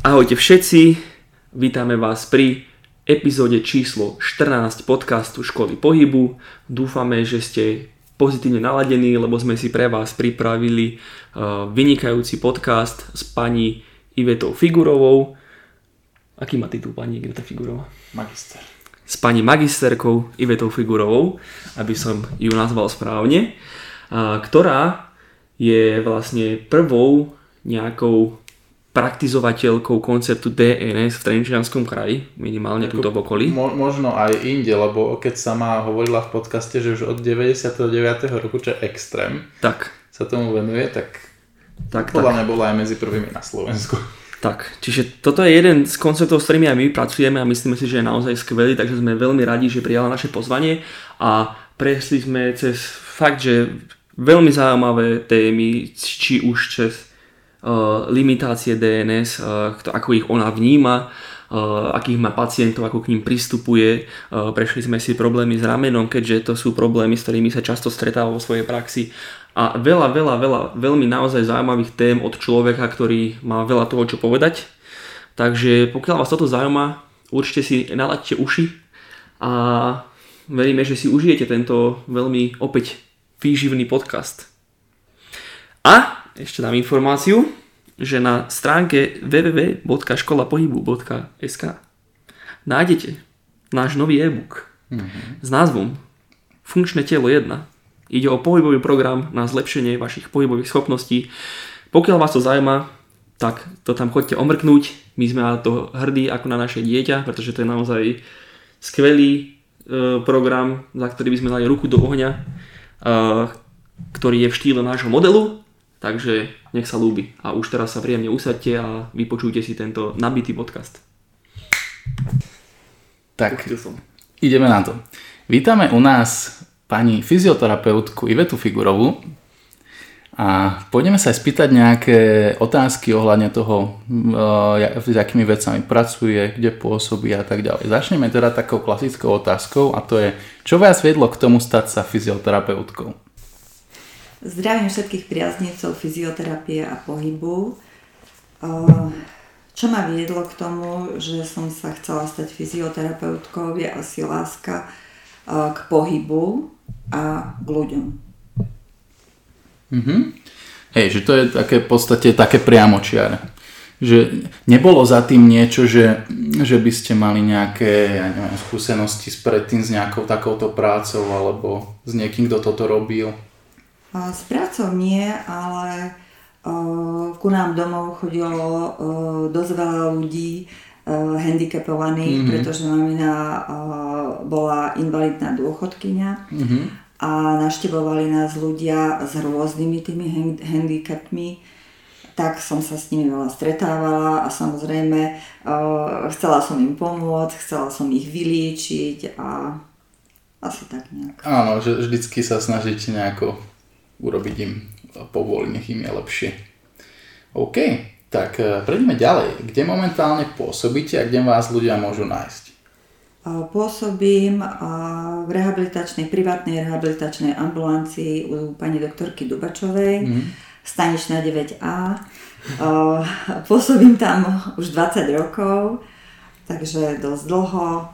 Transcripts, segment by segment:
Ahojte všetci, vítame vás pri epizóde číslo 14 podcastu Školy pohybu. Dúfame, že ste pozitívne naladení, lebo sme si pre vás pripravili uh, vynikajúci podcast s pani Ivetou Figurovou. Aký má titul pani Iveta Figurová? Magister. S pani magisterkou Ivetou Figurovou, aby som ju nazval správne, uh, ktorá je vlastne prvou nejakou praktizovateľkou konceptu DNS v Trenčianskom kraji, minimálne tuto v okolí. Mo, možno aj inde, lebo keď sama hovorila v podcaste, že už od 99. roku, čo je extrém, Tak, sa tomu venuje, tak, tak, podľa tak. mňa bola aj medzi prvými na Slovensku. Tak, čiže toto je jeden z konceptov, s ktorými aj my pracujeme a myslíme si, že je naozaj skvelý, takže sme veľmi radi, že prijala naše pozvanie a prešli sme cez fakt, že veľmi zaujímavé témy, či už cez limitácie DNS, kto- ako ich ona vníma, uh, akých má pacientov, ako k ním pristupuje. Prešli sme si problémy s ramenom, keďže to sú problémy, s ktorými sa často stretáva vo svojej praxi. A veľa, veľa, veľa, veľmi naozaj zaujímavých tém od človeka, ktorý má veľa toho, čo povedať. Takže pokiaľ vás toto zaujíma, určite si nalaďte uši a veríme, že si užijete tento veľmi opäť výživný podcast. A ešte dám informáciu, že na stránke www.školapohybu.sk nájdete náš nový e-book s názvom Funkčné telo 1. Ide o pohybový program na zlepšenie vašich pohybových schopností. Pokiaľ vás to zaujíma, tak to tam chodte omrknúť. My sme na to hrdí ako na naše dieťa, pretože to je naozaj skvelý e, program, za ktorý by sme dali ruku do ohňa, e, ktorý je v štýle nášho modelu, takže nech sa ľúbi. A už teraz sa príjemne usadte a vypočujte si tento nabitý podcast. Tak, ideme na to. Vítame u nás pani fyzioterapeutku Ivetu Figurovú a pôjdeme sa aj spýtať nejaké otázky ohľadne toho, eh, s akými vecami pracuje, kde pôsobí a tak ďalej. Začneme teda takou klasickou otázkou a to je, čo vás viedlo k tomu stať sa fyzioterapeutkou? Zdravím všetkých priaznivcov fyzioterapie a pohybu. Čo ma viedlo k tomu, že som sa chcela stať fyzioterapeutkou, je asi láska k pohybu a k ľuďom. Mhm. Hej, že to je také v podstate také priamočiare. Že nebolo za tým niečo, že, že by ste mali nejaké ja neviem, skúsenosti s predtým s nejakou takouto prácou alebo s niekým, kto toto robil. S prácou nie, ale eh, ku nám domov chodilo eh, dosť veľa ľudí eh, handicapovaných, Mhm. pretože mamina bola invalidná dôchodkynia. Mhm. a naštevovali nás ľudia s rôznymi tými hand- handicapmi, tak som sa s nimi veľa stretávala a samozrejme chcela som im pomôcť, chcela som ich vyliečiť a asi tak nejak. Áno, že vždycky sa snažíte nejako urobiť im povoliť, nech im je lepšie. OK, tak eh, prejdeme ďalej. Kde momentálne pôsobíte a kde vás ľudia môžu nájsť? Uh, Pôsobím uh, v rehabilitačnej, privátnej rehabilitačnej ambulancii u pani doktorky Dubačovej, Mhm. staničná 9A. Uh, Pôsobím tam už 20 rokov, takže dosť dlho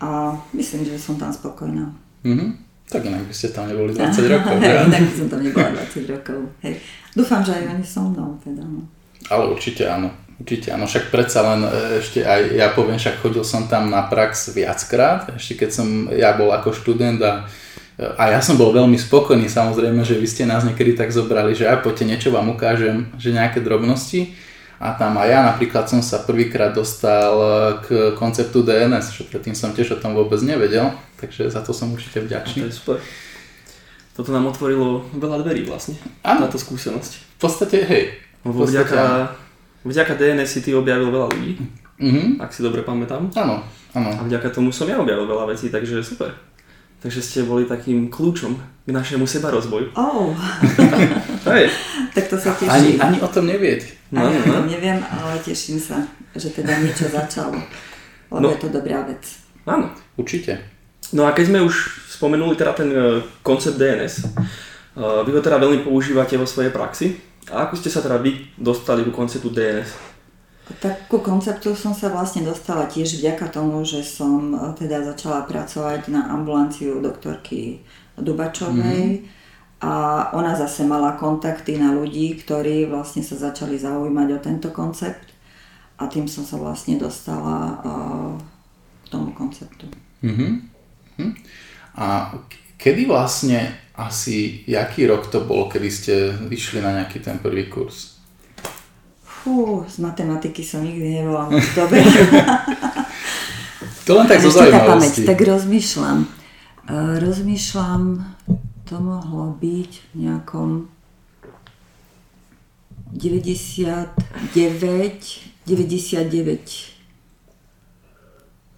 a myslím, že som tam spokojná. Mhm. Tak inak by ste tam neboli 20 rokov. Hej, inak by som tam nebola 20 rokov. Hej. Dúfam, že aj oni so mnou. Teda, no. Ale určite áno. Určite áno, však predsa len e, ešte aj ja poviem, však chodil som tam na prax viackrát, ešte keď som ja bol ako študent a, a ja som bol veľmi spokojný, samozrejme, že vy ste nás niekedy tak zobrali, že aj poďte niečo vám ukážem, že nejaké drobnosti a tam aj ja napríklad som sa prvýkrát dostal e, k konceptu DNS, čo predtým som tiež o tom vôbec nevedel, takže za to som určite To vďačný. je super. Toto nám otvorilo veľa dverí vlastne, Áno. táto skúsenosť. V podstate, hej. Lebo podstate vďaka, vďaka DNS si ty objavil veľa ľudí, Mhm. ak si dobre pamätám. Áno, áno. A vďaka tomu som ja objavil veľa vecí, takže super. Takže ste boli takým kľúčom k našemu seba rozvoju. Oh, Hej. tak to sa Ani, teším. ani o tom neviete. No, Ani no, o tom no. neviem, ale teším sa, že teda niečo začalo. Lebo No. je to dobrá vec. Áno. Určite. No a keď sme už spomenuli teda ten e, koncept DNS, e, vy ho teda veľmi používate vo svojej praxi. A ako ste sa teda vy dostali ku konceptu DNS? Tak ku konceptu som sa vlastne dostala tiež vďaka tomu, že som e, teda začala pracovať na ambulanciu doktorky Dubačovej mm-hmm. a ona zase mala kontakty na ľudí, ktorí vlastne sa začali zaujímať o tento koncept a tým som sa vlastne dostala uh, k tomu konceptu. Mm-hmm. A kedy vlastne asi, jaký rok to bol, kedy ste išli na nejaký ten prvý kurz? Fú, z matematiky som nikdy nebola moc dobrá. to len tak zo zaujímavosti. tak rozmýšľam. Uh, rozmýšľam, to mohlo byť v nejakom 99, 99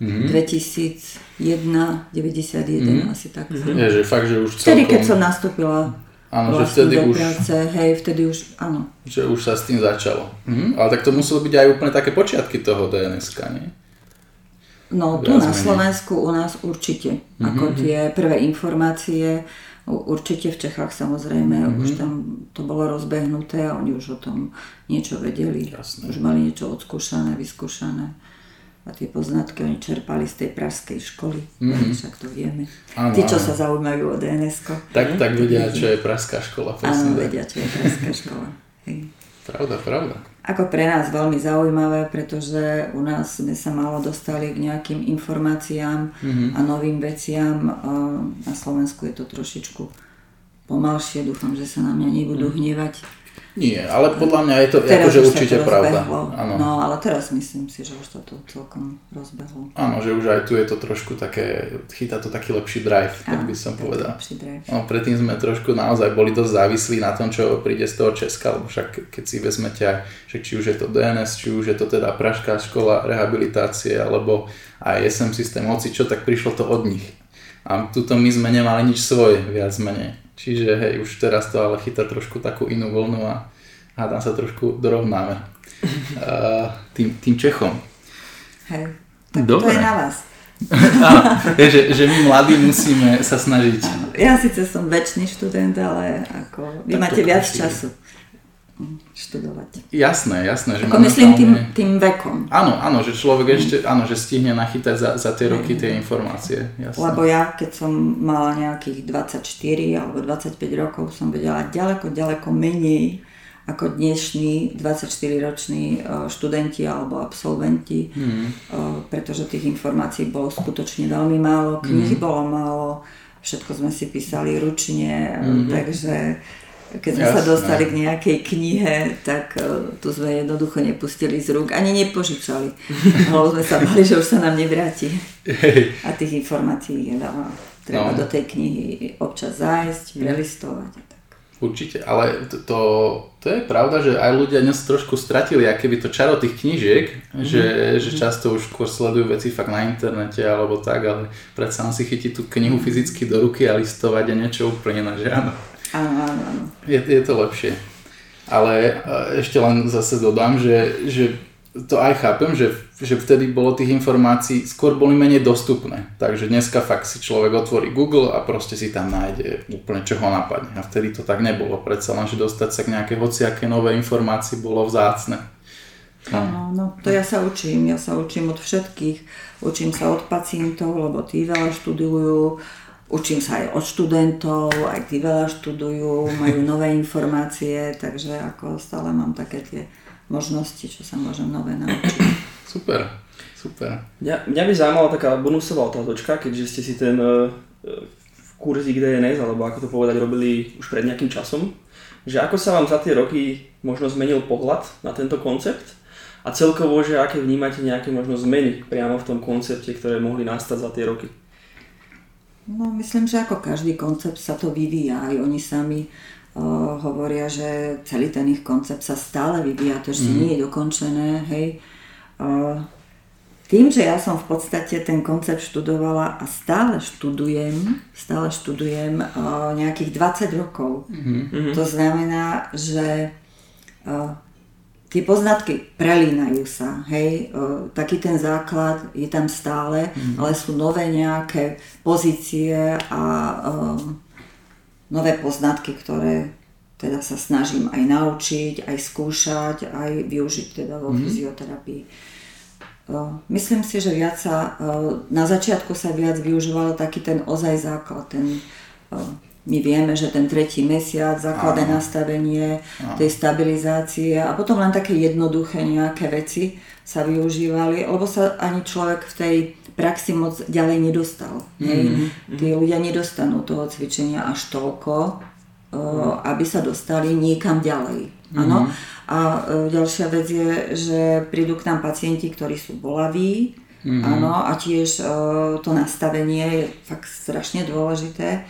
Mm-hmm. 2001, 91, mm-hmm. asi tak. Mm-hmm. Je, že fakt, že už Vtedy, celkom... keď som nastúpila áno, vlastne že vtedy do už... práce, hej, vtedy už, áno. Že už sa s tým začalo. Mm-hmm. Ale tak to muselo byť aj úplne také počiatky toho DNSK, nie? No, tu na Slovensku u nás určite. Mm-hmm. Ako mhm. tie prvé informácie, určite v Čechách samozrejme, mm-hmm. už tam to bolo rozbehnuté a oni už o tom niečo vedeli. Jasné. Už mali niečo odskúšané, vyskúšané a tie poznatky oni čerpali z tej pražskej školy, mm-hmm. však to vieme. Ano, Tí, čo ano. sa zaujímajú o dns Tak, tak vedia, čo je pražská škola. Áno, vedia, čo je pražská škola. Hej. Pravda, pravda. Ako pre nás veľmi zaujímavé, pretože u nás sme sa málo dostali k nejakým informáciám mm-hmm. a novým veciam. Na Slovensku je to trošičku pomalšie, dúfam, že sa na mňa nebudú mm. hnevať nie, ale podľa mňa je to teraz akože určite to pravda. Áno. No, ale teraz myslím si, že už to tu celkom rozbehlo. Áno, že už aj tu je to trošku také, chytá to taký lepší drive, tak by som povedal. Lepší drive. No, predtým sme trošku naozaj boli dosť závislí na tom, čo príde z toho Česka, lebo však keď si vezmete, že či už je to DNS, či už je to teda Pražská škola rehabilitácie, alebo aj SM systém, hoci čo, tak prišlo to od nich. A tuto my sme nemali nič svoje, viac menej. Čiže hej, už teraz to ale chytá trošku takú inú vlnu a hádam sa trošku dorovnáme uh, tým, tým Čechom. Hej, tak Dobre. to je na vás. je, že, že my mladí musíme sa snažiť. Ja síce som väčší študent, ale ako vy tak máte viac času študovať. Jasné, jasné. Že Ako myslím tým, tým vekom. Áno, áno, že človek mm. ešte, áno, že stihne nachytať za, za tie roky tie informácie. Jasné. Lebo ja, keď som mala nejakých 24 alebo 25 rokov, som vedela ďaleko, ďaleko menej ako dnešní 24-roční študenti alebo absolventi, mm. pretože tých informácií bolo skutočne veľmi málo, knihy mm. bolo málo, všetko sme si písali ručne, mm. takže keď sme Jasné. sa dostali k nejakej knihe, tak uh, tu sme jednoducho nepustili z rúk, ani nepožičali. Lebo sme sa bali, že už sa nám nevráti. A tých informácií je veľa. Treba no. do tej knihy občas zájsť, prelistovať a tak. Určite, ale to, to, to je pravda, že aj ľudia dnes trošku stratili aké by to čaro tých knížiek, mm-hmm. že, že mhm. často už skôr sledujú veci fakt na internete alebo tak, ale predsa si chytiť tú knihu fyzicky do ruky a listovať a niečo úplne na že áno. Je, je to lepšie. Ale ešte len zase dodám, že, že to aj chápem, že, že vtedy bolo tých informácií, skôr boli menej dostupné. Takže dneska fakt si človek otvorí Google a proste si tam nájde úplne čo ho napadne. A vtedy to tak nebolo. Predsa len, že dostať sa k nejakej hociaké nové informácii bolo vzácne. Áno, no to ja sa učím. Ja sa učím od všetkých. Učím sa od pacientov, lebo tí veľa študujú Učím sa aj od študentov, aj tí veľa študujú, majú nové informácie, takže ako stále mám také tie možnosti, čo sa môžem nové naučiť. Super, super. Mňa, mňa by zaujímala taká bonusová otázočka, keďže ste si ten uh, kurzík DNS, alebo ako to povedať, robili už pred nejakým časom, že ako sa vám za tie roky možno zmenil pohľad na tento koncept a celkovo, že aké vnímate nejaké možno zmeny priamo v tom koncepte, ktoré mohli nastať za tie roky? No, myslím, že ako každý koncept sa to vyvíja. Aj oni sami uh, hovoria, že celý ten ich koncept sa stále vyvíja, to ešte mm. nie je dokončené. Hej. Uh, tým, že ja som v podstate ten koncept študovala a stále študujem, stále študujem uh, nejakých 20 rokov. Mm-hmm. To znamená, že uh, tie poznatky prelínajú sa, hej, taký ten základ je tam stále, mm. ale sú nové nejaké pozície a o, nové poznatky, ktoré teda sa snažím aj naučiť, aj skúšať, aj využiť teda vo mm-hmm. fyzioterapii. Myslím si, že viac sa, na začiatku sa viac využíval taký ten ozaj základ, ten, my vieme, že ten tretí mesiac, základné nastavenie Áno. tej stabilizácie a potom len také jednoduché nejaké veci sa využívali, lebo sa ani človek v tej praxi moc ďalej nedostal. Mm-hmm. Mhm. Tí ľudia nedostanú toho cvičenia až toľko, mm. aby sa dostali niekam ďalej. Áno. Mm-hmm. A e, ďalšia vec je, že prídu k nám pacienti, ktorí sú bolaví, mm-hmm. áno, a tiež e, to nastavenie je fakt strašne dôležité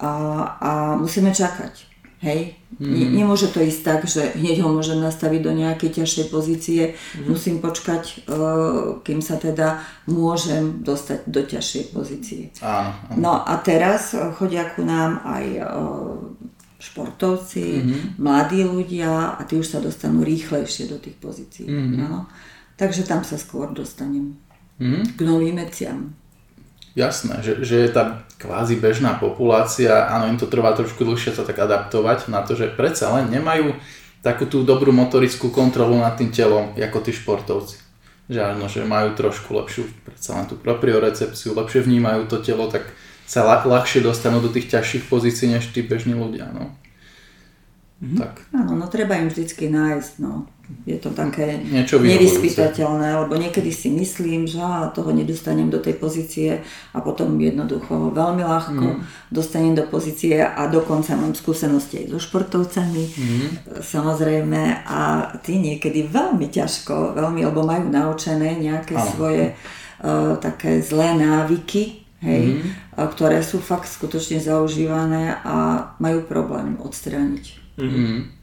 a, a musíme čakať. Hej, mm. nemôže to ísť tak, že hneď ho môžem nastaviť do nejakej ťažšej pozície, mm. musím počkať, uh, kým sa teda môžem dostať do ťažšej pozície. Áno, áno. No a teraz chodia ku nám aj uh, športovci, mm-hmm. mladí ľudia a tí už sa dostanú rýchlejšie do tých pozícií. Mm-hmm. No. Takže tam sa skôr dostanem mm-hmm. k novým veciam. Jasné, že, že je tá kvázi bežná populácia, áno, im to trvá trošku dlhšie sa tak adaptovať na to, že predsa len nemajú takú tú dobrú motorickú kontrolu nad tým telom, ako tí športovci. Že áno, že majú trošku lepšiu, predsa len tú propriorecepciu, lepšie vnímajú to telo, tak sa ľahšie dostanú do tých ťažších pozícií než tí bežní ľudia. No. Mm-hmm. Tak. Áno, no treba im vždycky nájsť, no je to také Niečo nevyspytateľné, lebo niekedy si myslím, že á, toho nedostanem do tej pozície a potom jednoducho veľmi ľahko mm. dostanem do pozície a dokonca mám skúsenosti aj so športovcami, mm. samozrejme, a tí niekedy veľmi ťažko, veľmi, lebo majú naučené nejaké Áno. svoje uh, také zlé návyky, hej, mm. ktoré sú fakt skutočne zaužívané a majú problém odstrániť. Mm.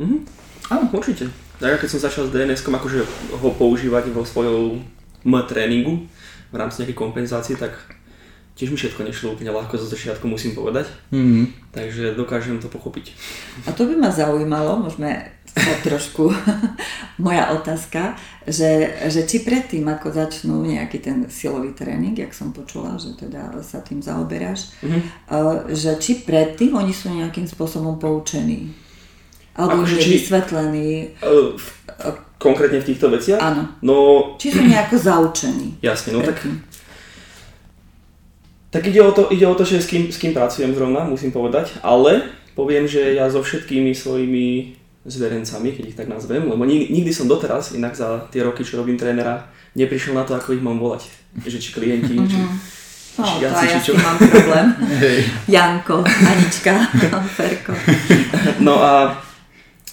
Mm-hmm. Áno, určite. Tak keď som začal s DNS-kom akože ho používať vo svojom tréningu v rámci nejakej kompenzácie, tak tiež mi všetko nešlo úplne ľahko zo začiatku, musím povedať. Mm-hmm. Takže dokážem to pochopiť. A to by ma zaujímalo, môžeme sa trošku, moja otázka, že, že či predtým, ako začnú nejaký ten silový tréning, jak som počula, že teda sa tým zaoberáš, mm-hmm. že či predtým oni sú nejakým spôsobom poučení alebo už je či, vysvetlený. Uh, konkrétne v týchto veciach? Áno. No, či sú nejako zaučení. Jasne, no tak... Tak ide o to, ide o to že s kým, s kým pracujem zrovna, musím povedať, ale poviem, že ja so všetkými svojimi zverencami, keď ich tak nazvem, lebo nikdy som doteraz, inak za tie roky, čo robím trénera, neprišiel na to, ako ich mám volať. Že či klienti, či, mm-hmm. No, či to aj ja čo... mám problém. Janko, Anička, Ferko. No a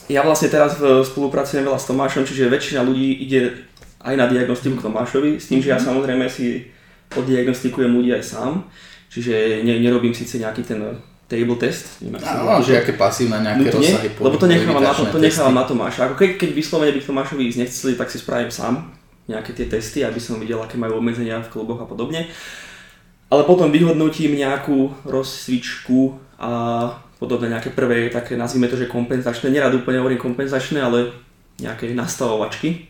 ja vlastne teraz spolupracujem veľa s Tomášom, čiže väčšina ľudí ide aj na diagnostiku k Tomášovi, s tým, že ja mhm. samozrejme si oddiagnostikujem ľudí aj sám, čiže ne, nerobím síce nejaký ten table test. Áno, že aké pasívne nejaké nutne, rozsahy. Lebo to nechávam na, to, to nechávam na Tomáša. Ako keď, keď vyslovene by Tomášovi ísť nechceli, tak si spravím sám nejaké tie testy, aby som videl, aké majú obmedzenia v kluboch a podobne. Ale potom vyhodnotím nejakú rozcvičku a podobné nejaké prvé také, nazvime to, že kompenzačné, nerad úplne hovorím kompenzačné, ale nejaké nastavovačky.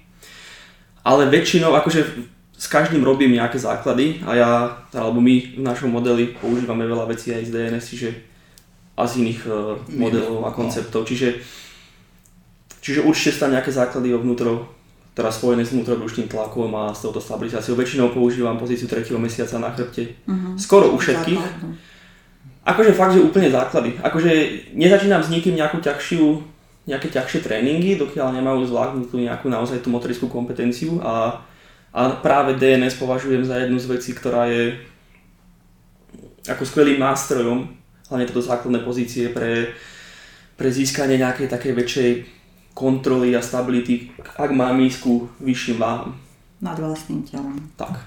Ale väčšinou akože s každým robím nejaké základy a ja, alebo my v našom modeli používame veľa vecí aj z DNS, čiže a z iných uh, modelov a no. konceptov. Čiže, čiže určite sa nejaké základy o vnútro, teda spojené s vnútrobrušným tlakom a s touto stabilizáciou. Väčšinou používam pozíciu 3. mesiaca na chrbte. Uh-huh. Skoro u všetkých. Základno. Akože fakt, že úplne základy. Akože nezačínam s nikým nejakú ťažšiu, nejaké ťažšie tréningy, dokiaľ nemajú zvládnutú nejakú naozaj tú motorickú kompetenciu a, a práve DNS považujem za jednu z vecí, ktorá je ako skvelým nástrojom, hlavne toto základné pozície pre, pre získanie nejakej takej väčšej kontroly a stability, ak mám ísť vyšším váhom. Nad vlastným telom. Tak.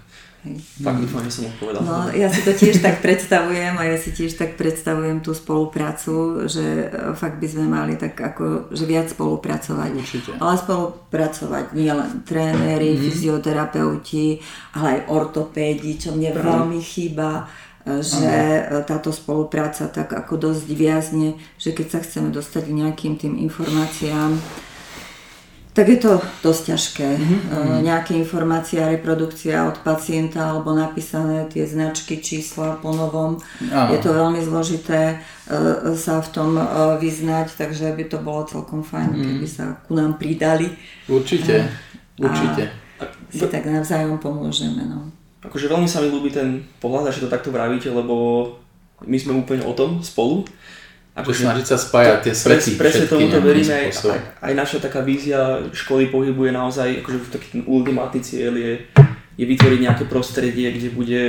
Hej. Tak dúfam, že som odpovedal. No, ja si to tiež tak predstavujem a ja si tiež tak predstavujem tú spoluprácu, že e, fakt by sme mali tak ako, že viac spolupracovať. Určite. Ale spolupracovať nie len tréneri, mm. fyzioterapeuti, ale aj ortopédi, čo mne mm. veľmi chýba e, že Aha. E, táto spolupráca tak ako dosť viazne, že keď sa chceme dostať k nejakým tým informáciám, tak je to dosť ťažké. Mm-hmm. Nejaké informácie a reprodukcia od pacienta alebo napísané tie značky, čísla po novom. Áno. Je to veľmi zložité e, sa v tom e, vyznať, takže by to bolo celkom fajn, mm. keby sa ku nám pridali. Určite, určite. A si tak navzájom pomôžeme. No. Akože veľmi sa mi ľúbi ten pohľad, že to takto vravíte, lebo my sme úplne o tom spolu Akože snažiť sa spájať tie svety. Presne tomuto veríme aj, aj, aj naša taká vízia školy pohybu je naozaj, akože taký ten ultimátny cieľ je, je vytvoriť nejaké prostredie, kde bude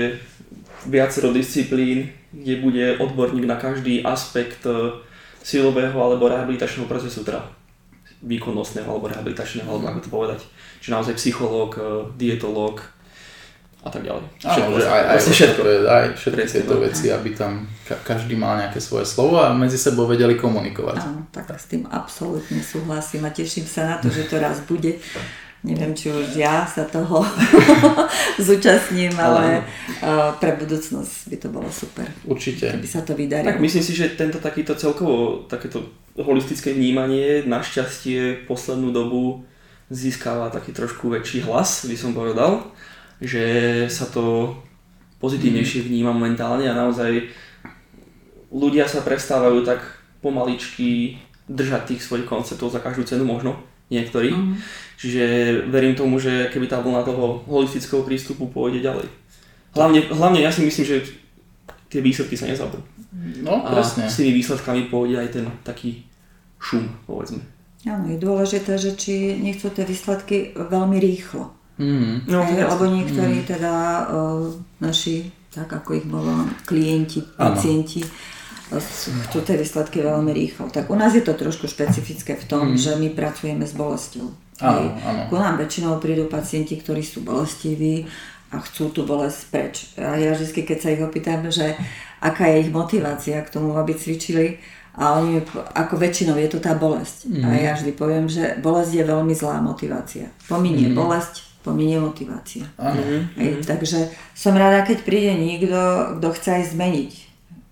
viacero disciplín, kde bude odborník na každý aspekt e, silového alebo rehabilitačného procesu, teda výkonnostného alebo rehabilitačného, alebo ako to povedať. Čiže naozaj psychológ, e, dietológ, a tak ďalej. Všetko, Áno, že aj, aj, vlastne všetko. aj všetky Presne, tieto veci, aby tam ka- každý mal nejaké svoje slovo a medzi sebou vedeli komunikovať. Áno, tak s tým absolútne súhlasím a teším sa na to, že to raz bude. Neviem, či už ja sa toho zúčastním, ale pre budúcnosť by to bolo super. Určite. Keby sa to vydarilo. Tak myslím si, že tento takýto celkovo, takéto holistické vnímanie našťastie poslednú dobu získava taký trošku väčší hlas, by som povedal že sa to pozitívnejšie vníma momentálne a naozaj ľudia sa prestávajú tak pomaličky držať tých svojich konceptov za každú cenu možno, niektorí. Mm. Čiže verím tomu, že keby tá vlna toho holistického prístupu pôjde ďalej. Hlavne, hlavne ja si myslím, že tie výsledky sa nezabudú. No, presne. A s tými výsledkami pôjde aj ten taký šum, povedzme. Áno, je dôležité, že či nechcú tie výsledky veľmi rýchlo. Mm. No, Hej, lebo niektorí mm. teda uh, naši, tak ako ich volám, klienti, pacienti, ano. chcú tie výsledky veľmi rýchlo. Tak u nás je to trošku špecifické v tom, mm. že my pracujeme s bolestou. Áno, áno. Ku nám väčšinou prídu pacienti, ktorí sú bolestiví a chcú tú bolesť preč. A ja vždy, keď sa ich opýtam, že aká je ich motivácia k tomu, aby cvičili, a oni, ako väčšinou je to tá bolesť. Mm. A ja vždy poviem, že bolesť je veľmi zlá motivácia. Pominie mm. bolesť, pominie motivácia. Mm-hmm. Hej, takže som rada, keď príde niekto, kto chce aj zmeniť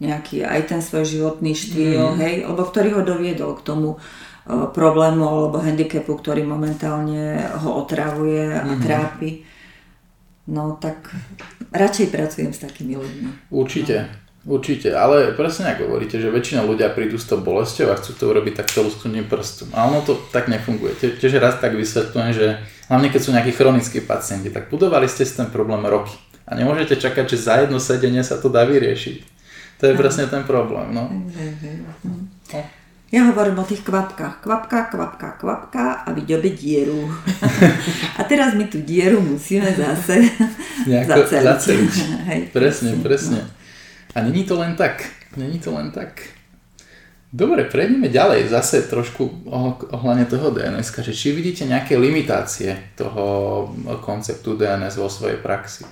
nejaký aj ten svoj životný štýl, mm. hej, alebo ktorý ho doviedol k tomu uh, problému alebo handicapu, ktorý momentálne ho otravuje a mm. trápi. No tak radšej pracujem s takými ľuďmi. Určite. No. Určite, ale presne ako hovoríte, že väčšina ľudia prídu s tou bolesťou a chcú to urobiť takto lusknutím prstu. A ono to tak nefunguje. Tiež raz tak vysvetľujem, že hlavne keď sú nejakí chronickí pacienti, tak budovali ste si ten problém roky. A nemôžete čakať, že za jedno sedenie sa to dá vyriešiť. To je presne ten problém. No. no. Ja hovorím o tých kvapkách. Kvapka, kvapka, kvapka a vidíme dieru. a teraz my tú dieru musíme zase zaceliť. zaceliť. Hej, presne, presne. No. A není to len tak. Není to len tak. Dobre, prejdeme ďalej zase trošku ohľadne toho DNS, že či vidíte nejaké limitácie toho konceptu DNS vo svojej praxi?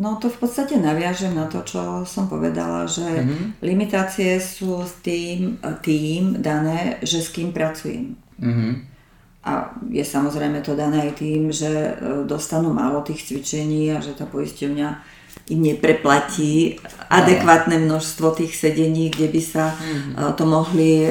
No to v podstate naviažem na to, čo som povedala, že mm-hmm. limitácie sú s tým, tým dané, že s kým pracujem. Mm-hmm. A je samozrejme to dané aj tým, že e, dostanú málo tých cvičení a že tá poisťovňa nepreplatí adekvátne množstvo tých sedení, kde by sa mm-hmm. to mohli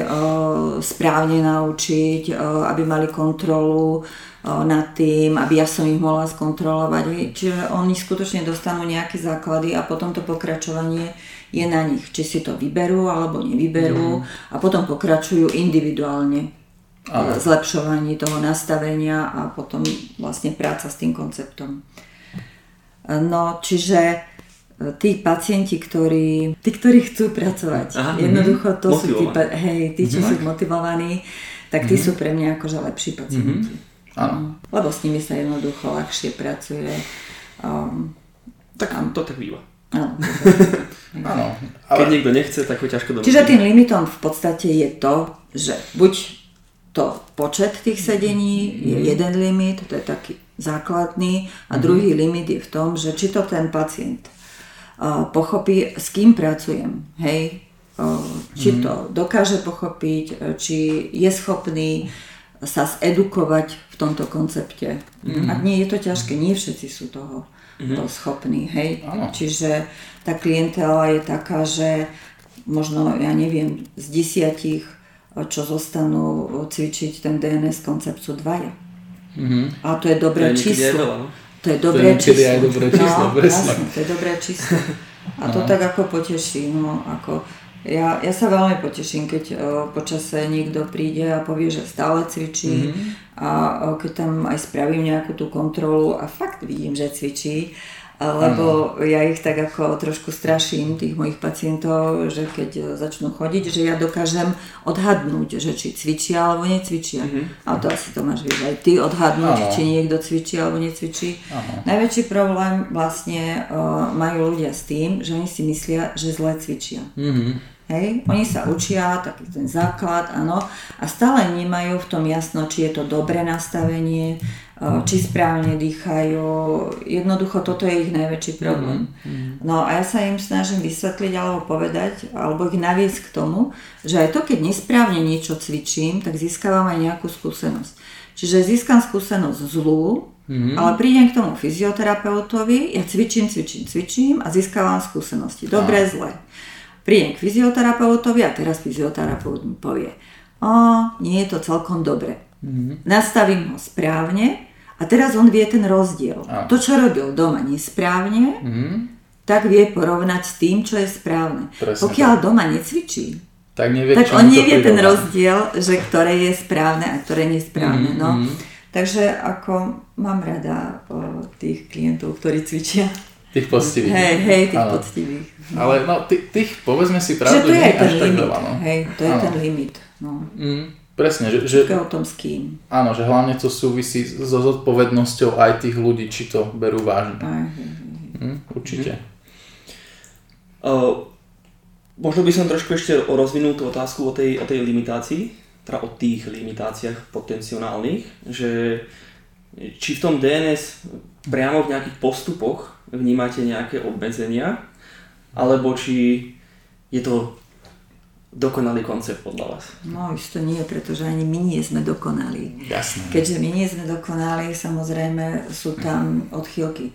správne naučiť, aby mali kontrolu nad tým, aby ja som ich mohla skontrolovať. Čiže oni skutočne dostanú nejaké základy a potom to pokračovanie je na nich, či si to vyberú alebo nevyberú mm. a potom pokračujú individuálne zlepšovaní toho nastavenia a potom vlastne práca s tým konceptom. No, čiže e, tí pacienti, ktorí, tí, ktorí chcú pracovať, Aha, jednoducho to sú tí, hej, tí, čo mm-hmm. sú motivovaní, tak tí mm-hmm. sú pre mňa akože lepší pacienti. Mm-hmm. Áno. No, lebo s nimi sa jednoducho ľahšie pracuje. Um, tak um, to tak býva. Áno. áno ale... Keď niekto nechce, tak ho ťažko domyslí. Čiže tým limitom v podstate je to, že buď to počet tých sedení je jeden limit, to je taký základný a mm-hmm. druhý limit je v tom, že či to ten pacient uh, pochopí, s kým pracujem, hej, uh, či mm-hmm. to dokáže pochopiť, uh, či je schopný sa zedukovať v tomto koncepte. Mm-hmm. Ak nie, je to ťažké, nie všetci sú toho mm-hmm. schopní, hej. Ano. Čiže tá klientela je taká, že možno, ja neviem, z desiatich čo zostanú cvičiť ten DNS koncept sú dvaja. Mhm. A to je dobré To je číslo. veľa, no. To je dobré niekedy číslo. aj dobré číslo, no, presne. jasne, to je dobré číslo. A to No. tak ako poteší, no ako ja, ja sa veľmi poteším, keď o, počase niekto príde a povie, že stále cvičí Mhm. a o, keď tam aj spravím nejakú tú kontrolu a fakt vidím, že cvičí, a lebo ja ich tak ako trošku straším, tých mojich pacientov, že keď o, začnú chodiť, že ja dokážem odhadnúť, že či cvičia alebo necvičia. Ale to asi to máš vieš aj ty odhadnúť, Áno. či niekto cvičí alebo necvičí. Áno. Najväčší problém vlastne uh, majú ľudia s tým, že oni si myslia, že zle cvičia. Mhm. Hej? Oni sa učia, taký ten základ, áno, a stále nemajú v tom jasno, či je to dobré nastavenie, či správne dýchajú. Jednoducho toto je ich najväčší problém. No a ja sa im snažím vysvetliť alebo povedať, alebo ich naviesť k tomu, že aj to, keď nesprávne niečo cvičím, tak získavam aj nejakú skúsenosť. Čiže získam skúsenosť zlú, Mhm. ale prídem k tomu fyzioterapeutovi, ja cvičím, cvičím, cvičím a získavam skúsenosti. Dobré, zlé. Prídem k fyzioterapeutovi a teraz fyzioterapeut mi povie, o, nie je to celkom dobre. Mhm. Nastavím ho správne a teraz on vie ten rozdiel. Áno. To, čo robil doma nesprávne, Mhm. tak vie porovnať s tým, čo je správne. Presne Pokiaľ doma necvičí, Tak nevie, tak on nevie ten prirovná. rozdiel, že ktoré je správne a ktoré nesprávne. Mhm, No. Takže ako mám rada o, tých klientov, ktorí cvičia. Tých poctivých. Hej, hej, tých Áno. poctivých. Ale no, tých, tých, povedzme si Že pravdu, to je ten až tak limit. veľa. No. Hej, to je Áno. ten limit. No. Mm, presne, že, že, o tom s kým. áno, že hlavne to súvisí so zodpovednosťou aj tých ľudí, či to berú vážne. Aj. Hm, určite. Uh, možno by som trošku ešte rozvinul tú otázku o tej, o tej limitácii, teda o tých limitáciách potenciálnych, že či v tom DNS priamo v nejakých postupoch vnímate nejaké obmedzenia, alebo či je to dokonalý koncept podľa vás. No isto nie, pretože ani my nie sme dokonalí. Jasné. Keďže my nie sme dokonali, samozrejme sú tam odchýlky. E,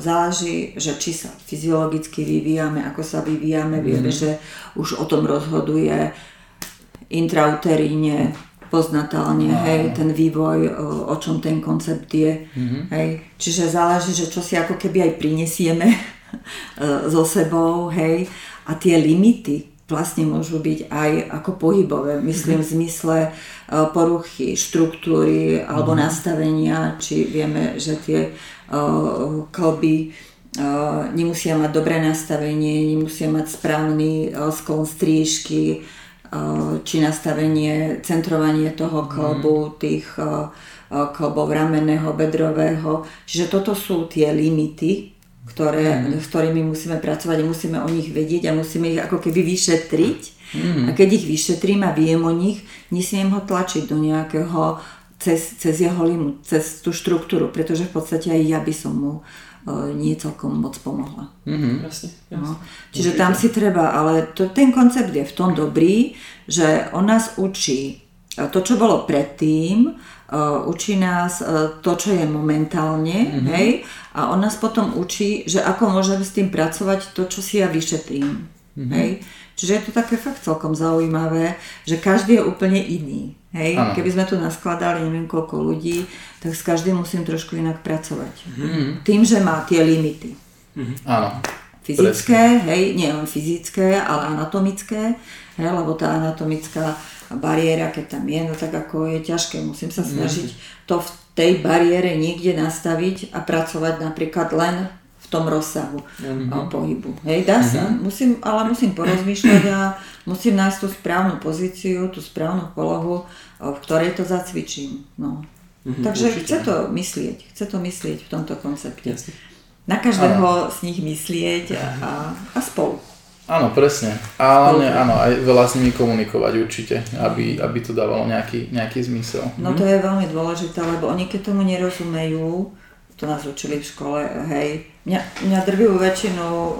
Záleží, že či sa fyziologicky vyvíjame, ako sa vyvíjame, vieme, že už o tom rozhoduje intrauteríne, postnatálne, hej, ten vývoj, e, o čom ten koncept je. Hej. Čiže záleží, že čo si ako keby aj prinesieme e, so sebou, hej, a tie limity vlastne môžu byť aj ako pohybové, myslím v zmysle e, poruchy, štruktúry alebo nastavenia, či vieme, že tie e, kolby e, nemusia mať dobré nastavenie, nemusia mať správny sklon strížky, či nastavenie, centrovanie toho kolbu, tých e, e, kolbov ramenného, bedrového. Čiže toto sú tie limity, ktoré, s ktorými musíme pracovať a musíme o nich vedieť a musíme ich ako keby vyšetriť. A keď ich vyšetrím a viem o nich, nesmiem ho tlačiť do nejakého cez, cez jeho limit, cez tú štruktúru, pretože v podstate aj ja by som mu e, nie celkom moc pomohla. Mhm. Jasne, No. Čiže tam si treba, ale to, ten koncept je v tom dobrý, že on nás učí e, to, čo bolo predtým, učí nás uh, to, čo je momentálne, mm-hmm. hej, a on nás potom učí, že ako môžeme s tým pracovať to, čo si ja vyšetrím, mm-hmm. hej. Čiže je to také fakt celkom zaujímavé, že každý je úplne iný. Hej? Áno. Keby sme tu naskladali neviem koľko ľudí, tak s každým musím trošku inak pracovať. Tým, že má tie limity. Áno. Fyzické, hej, nie len fyzické, ale anatomické, hej, lebo tá anatomická bariéra, keď tam je, no tak ako je ťažké, musím sa snažiť to v tej bariére niekde nastaviť a pracovať napríklad len v tom rozsahu mm-hmm. pohybu. Hej, dá sa, musím, ale musím porozmýšľať a musím nájsť tú správnu pozíciu, tú správnu polohu, v ktorej to zacvičím. No. Takže určite. chce to myslieť, chce to myslieť v tomto koncepte. Jasne. Na každého z nich myslieť a, a, a spolu. Áno, presne. A hlavne, áno, aj veľa s nimi komunikovať určite, aby, aby to dávalo nejaký, nejaký zmysel. No to je veľmi dôležité, lebo oni keď tomu nerozumejú, to nás učili v škole, hej, mňa, mňa drvivú väčšinu uh,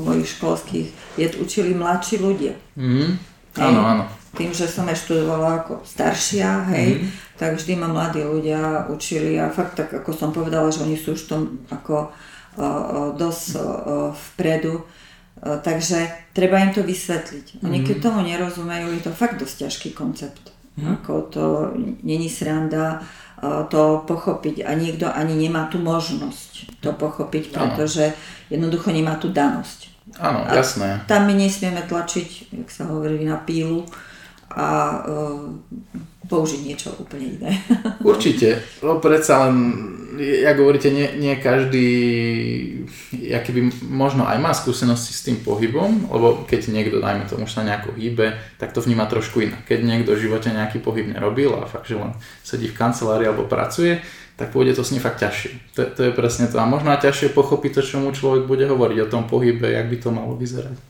mojich školských vied učili mladší ľudia. Mhm. Hej. Áno, áno. Tým, že som aj študovala ako staršia, hej, mm-hmm. tak vždy ma mladí ľudia učili a fakt tak, ako som povedala, že oni sú už tom ako o, o, dosť o, vpredu, takže treba im to vysvetliť. Oni keď tomu nerozumejú, je to fakt dosť ťažký koncept. Mm. Ako to není sranda to pochopiť a niekto ani nemá tú možnosť to pochopiť, pretože jednoducho nemá tú danosť. Áno, jasné. Tam my nesmieme tlačiť, jak sa hovorí, na pílu a uh, použiť niečo úplne iné. Určite, no predsa len, jak hovoríte, nie, nie každý, by možno aj má skúsenosti s tým pohybom, lebo keď niekto, dajme tomu, sa nejako hýbe, tak to vníma trošku inak. Keď niekto v živote nejaký pohyb nerobil a fakt, že len sedí v kancelárii alebo pracuje, tak pôjde to s ním fakt ťažšie. To, to je presne to. A možno aj ťažšie pochopiť to, čo mu človek bude hovoriť o tom pohybe, jak by to malo vyzerať.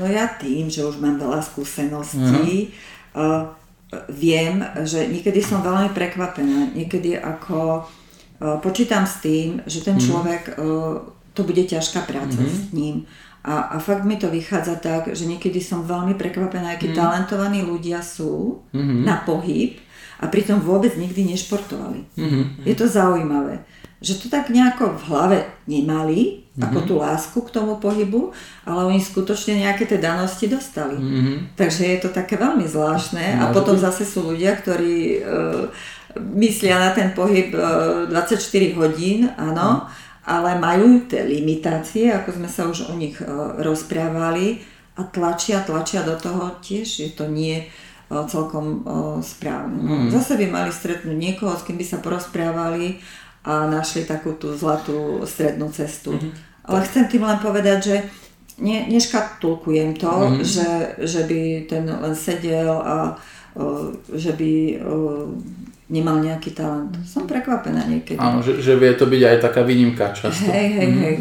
No ja tým, že už mám veľa skúseností, uh-huh. uh, viem, že niekedy som veľmi prekvapená. Niekedy ako uh, počítam s tým, že ten uh-huh. človek, uh, to bude ťažká práca uh-huh. s ním. A, a fakt mi to vychádza tak, že niekedy som veľmi prekvapená, akí uh-huh. talentovaní ľudia sú uh-huh. na pohyb a pritom vôbec nikdy nešportovali. Uh-huh. Je to zaujímavé že to tak nejako v hlave nemali, mm-hmm. ako tú lásku k tomu pohybu, ale oni skutočne nejaké tie danosti dostali. Mm-hmm. Takže je to také veľmi zvláštne a potom zase sú ľudia, ktorí uh, myslia na ten pohyb e, 24 hodín, áno, mm. ale majú tie limitácie, ako sme sa už o nich uh, rozprávali a tlačia, tlačia do toho tiež, je to nie celkom správne. Mm. Zase by mali stretnúť niekoho, s kým by sa porozprávali a našli takú tú zlatú strednú cestu. Mm-hmm. Ale chcem tým len povedať, že ne, neškatulkujem to, mm-hmm. že, že by ten len sedel a uh, že by uh, nemal nejaký talent. Som prekvapená niekedy. Áno, že, že vie to byť aj taká výnimka často. Hej, hej, mm-hmm. hej.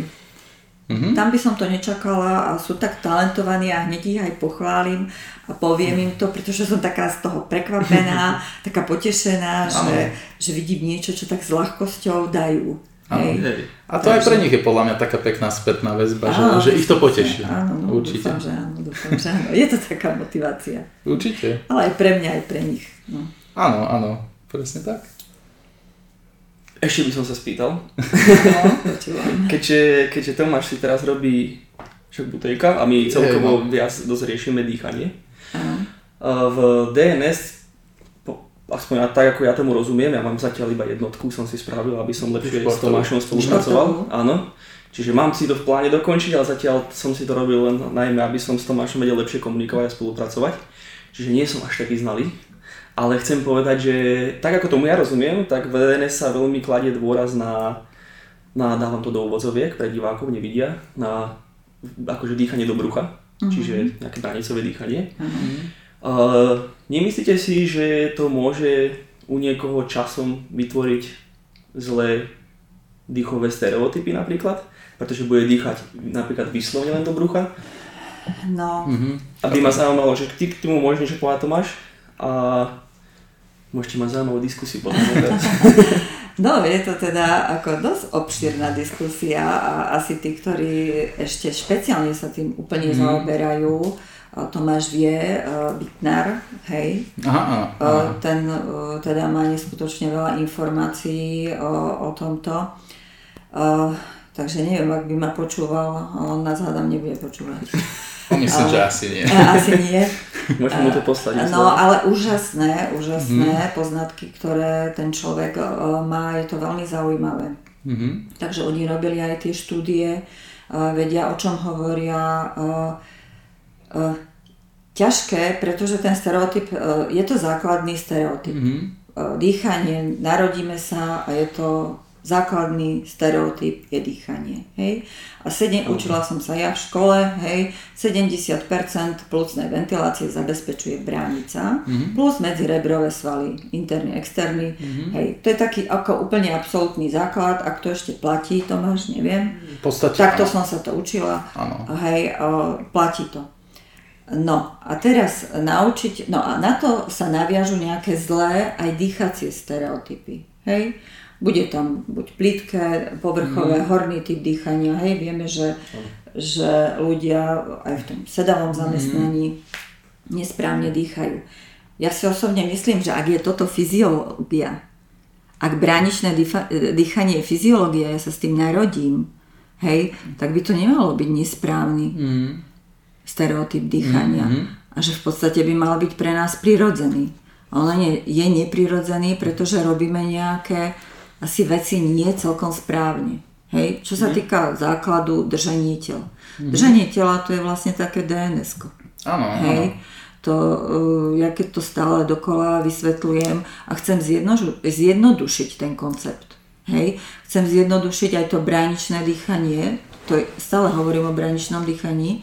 Mm-hmm. Tam by som to nečakala a sú tak talentovaní a hneď ich aj pochválim a poviem im to, pretože som taká z toho prekvapená, taká potešená, že, že vidím niečo, čo tak s ľahkosťou dajú. Hej. Hej. A to Takže... aj pre nich je podľa mňa taká pekná spätná väzba, že, že ich to poteší. Áno, no, Určite. Dúfam, že áno, dúfam, že áno. Je to taká motivácia. Určite. Ale aj pre mňa, aj pre nich. No. Áno, áno, presne tak. Ešte by som sa spýtal. No, keďže, keďže Tomáš si teraz robí však butejka a my celkovo no. viac dosť riešime dýchanie. Uh-huh. V DNS, aspoň tak ako ja tomu rozumiem, ja mám zatiaľ iba jednotku, som si spravil, aby som lepšie s Tomášom spolupracoval. Áno. Čiže mám si to v pláne dokončiť, ale zatiaľ som si to robil len najmä, aby som s Tomášom vedel lepšie komunikovať a spolupracovať. Čiže nie som až taký znalý. Ale chcem povedať, že tak ako tomu ja rozumiem, tak v DNS sa veľmi kladie dôraz na, na dávam to do úvodzoviek, pre divákov nevidia, na akože dýchanie do brucha, mm-hmm. čiže nejaké danicové dýchanie. Mm-hmm. Uh, nemyslíte si, že to môže u niekoho časom vytvoriť zlé dýchové stereotypy napríklad? Pretože bude dýchať napríklad vyslovne len do brucha? No. Mm-hmm. Aby ma zaujímalo, že ty k tomu môžeš niečo povedať Tomáš? A Môžete mať zaujímavú diskusiu potom. no, je to teda ako dosť obšírna diskusia a asi tí, ktorí ešte špeciálne sa tým úplne mm. zaoberajú, Tomáš vie, Bitnar, hej, aha, aha. ten teda má neskutočne veľa informácií o, o tomto. Takže neviem, ak by ma počúval, on nás hádam nebude počúvať. Myslím, že asi nie. Asi nie. Môžem mu to poslať. No, ale úžasné, úžasné mm. poznatky, ktoré ten človek má, je to veľmi zaujímavé. Mm-hmm. Takže oni robili aj tie štúdie, vedia o čom hovoria. Ťažké, pretože ten stereotyp, je to základný stereotyp. Mm-hmm. Dýchanie, narodíme sa a je to základný stereotyp je dýchanie. Hej? A sedem, uh-huh. učila som sa ja v škole, hej, 70% plusnej ventilácie zabezpečuje bránica, uh-huh. plus medzirebrové svaly, interný, externý. Uh-huh. Hej, to je taký ako úplne absolútny základ, ak to ešte platí, Tomáš, neviem. V podstate Takto áno. som sa to učila. Áno. Hej, o, platí to. No a teraz naučiť, no a na to sa naviažu nejaké zlé aj dýchacie stereotypy. Hej? Bude tam buď plitké, povrchové, mm. horný typ dýchania. Hej, vieme, že, mm. že ľudia aj v tom sedavom zamestnaní mm. nesprávne dýchajú. Ja si osobne myslím, že ak je toto fyziológia, ak bráničné dýchanie je fyziológia, ja sa s tým narodím, hej, tak by to nemalo byť nesprávny Mm. stereotyp dýchania. Mhm. A že v podstate by mal byť pre nás prirodzený. Ale nie, je neprirodzený, pretože robíme nejaké asi veci nie celkom správne. Hej? Čo Mhm. sa týka základu držanie tela. Držanie tela to je vlastne také dns Áno, áno. Hej? To, uh, ja keď to stále dokola vysvetľujem a chcem zjednožu- zjednodušiť ten koncept. Hej? Chcem zjednodušiť aj to bráničné dýchanie, to je, stále hovorím o bráničnom dýchaní,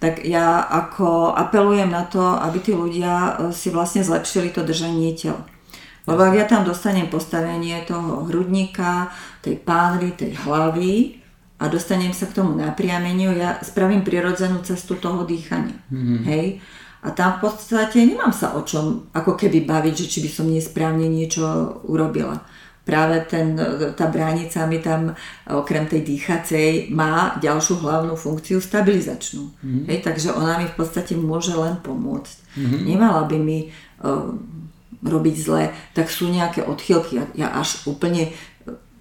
tak ja ako apelujem na to, aby tí ľudia uh, si vlastne zlepšili to držanie tela. Lebo ak ja tam dostanem postavenie toho hrudníka, tej pánvy, tej hlavy a dostanem sa k tomu napriameniu, ja spravím prirodzenú cestu toho dýchania. Hej? A tam v podstate nemám sa o čom ako keby baviť, že či by som nesprávne niečo urobila. Práve ten, tá bránica mi tam okrem tej dýchacej má ďalšiu hlavnú funkciu stabilizačnú. Hej, takže ona mi v podstate môže len pomôcť. Nemala by mi uh, robiť zle, tak sú nejaké odchylky. Ja, ja až úplne,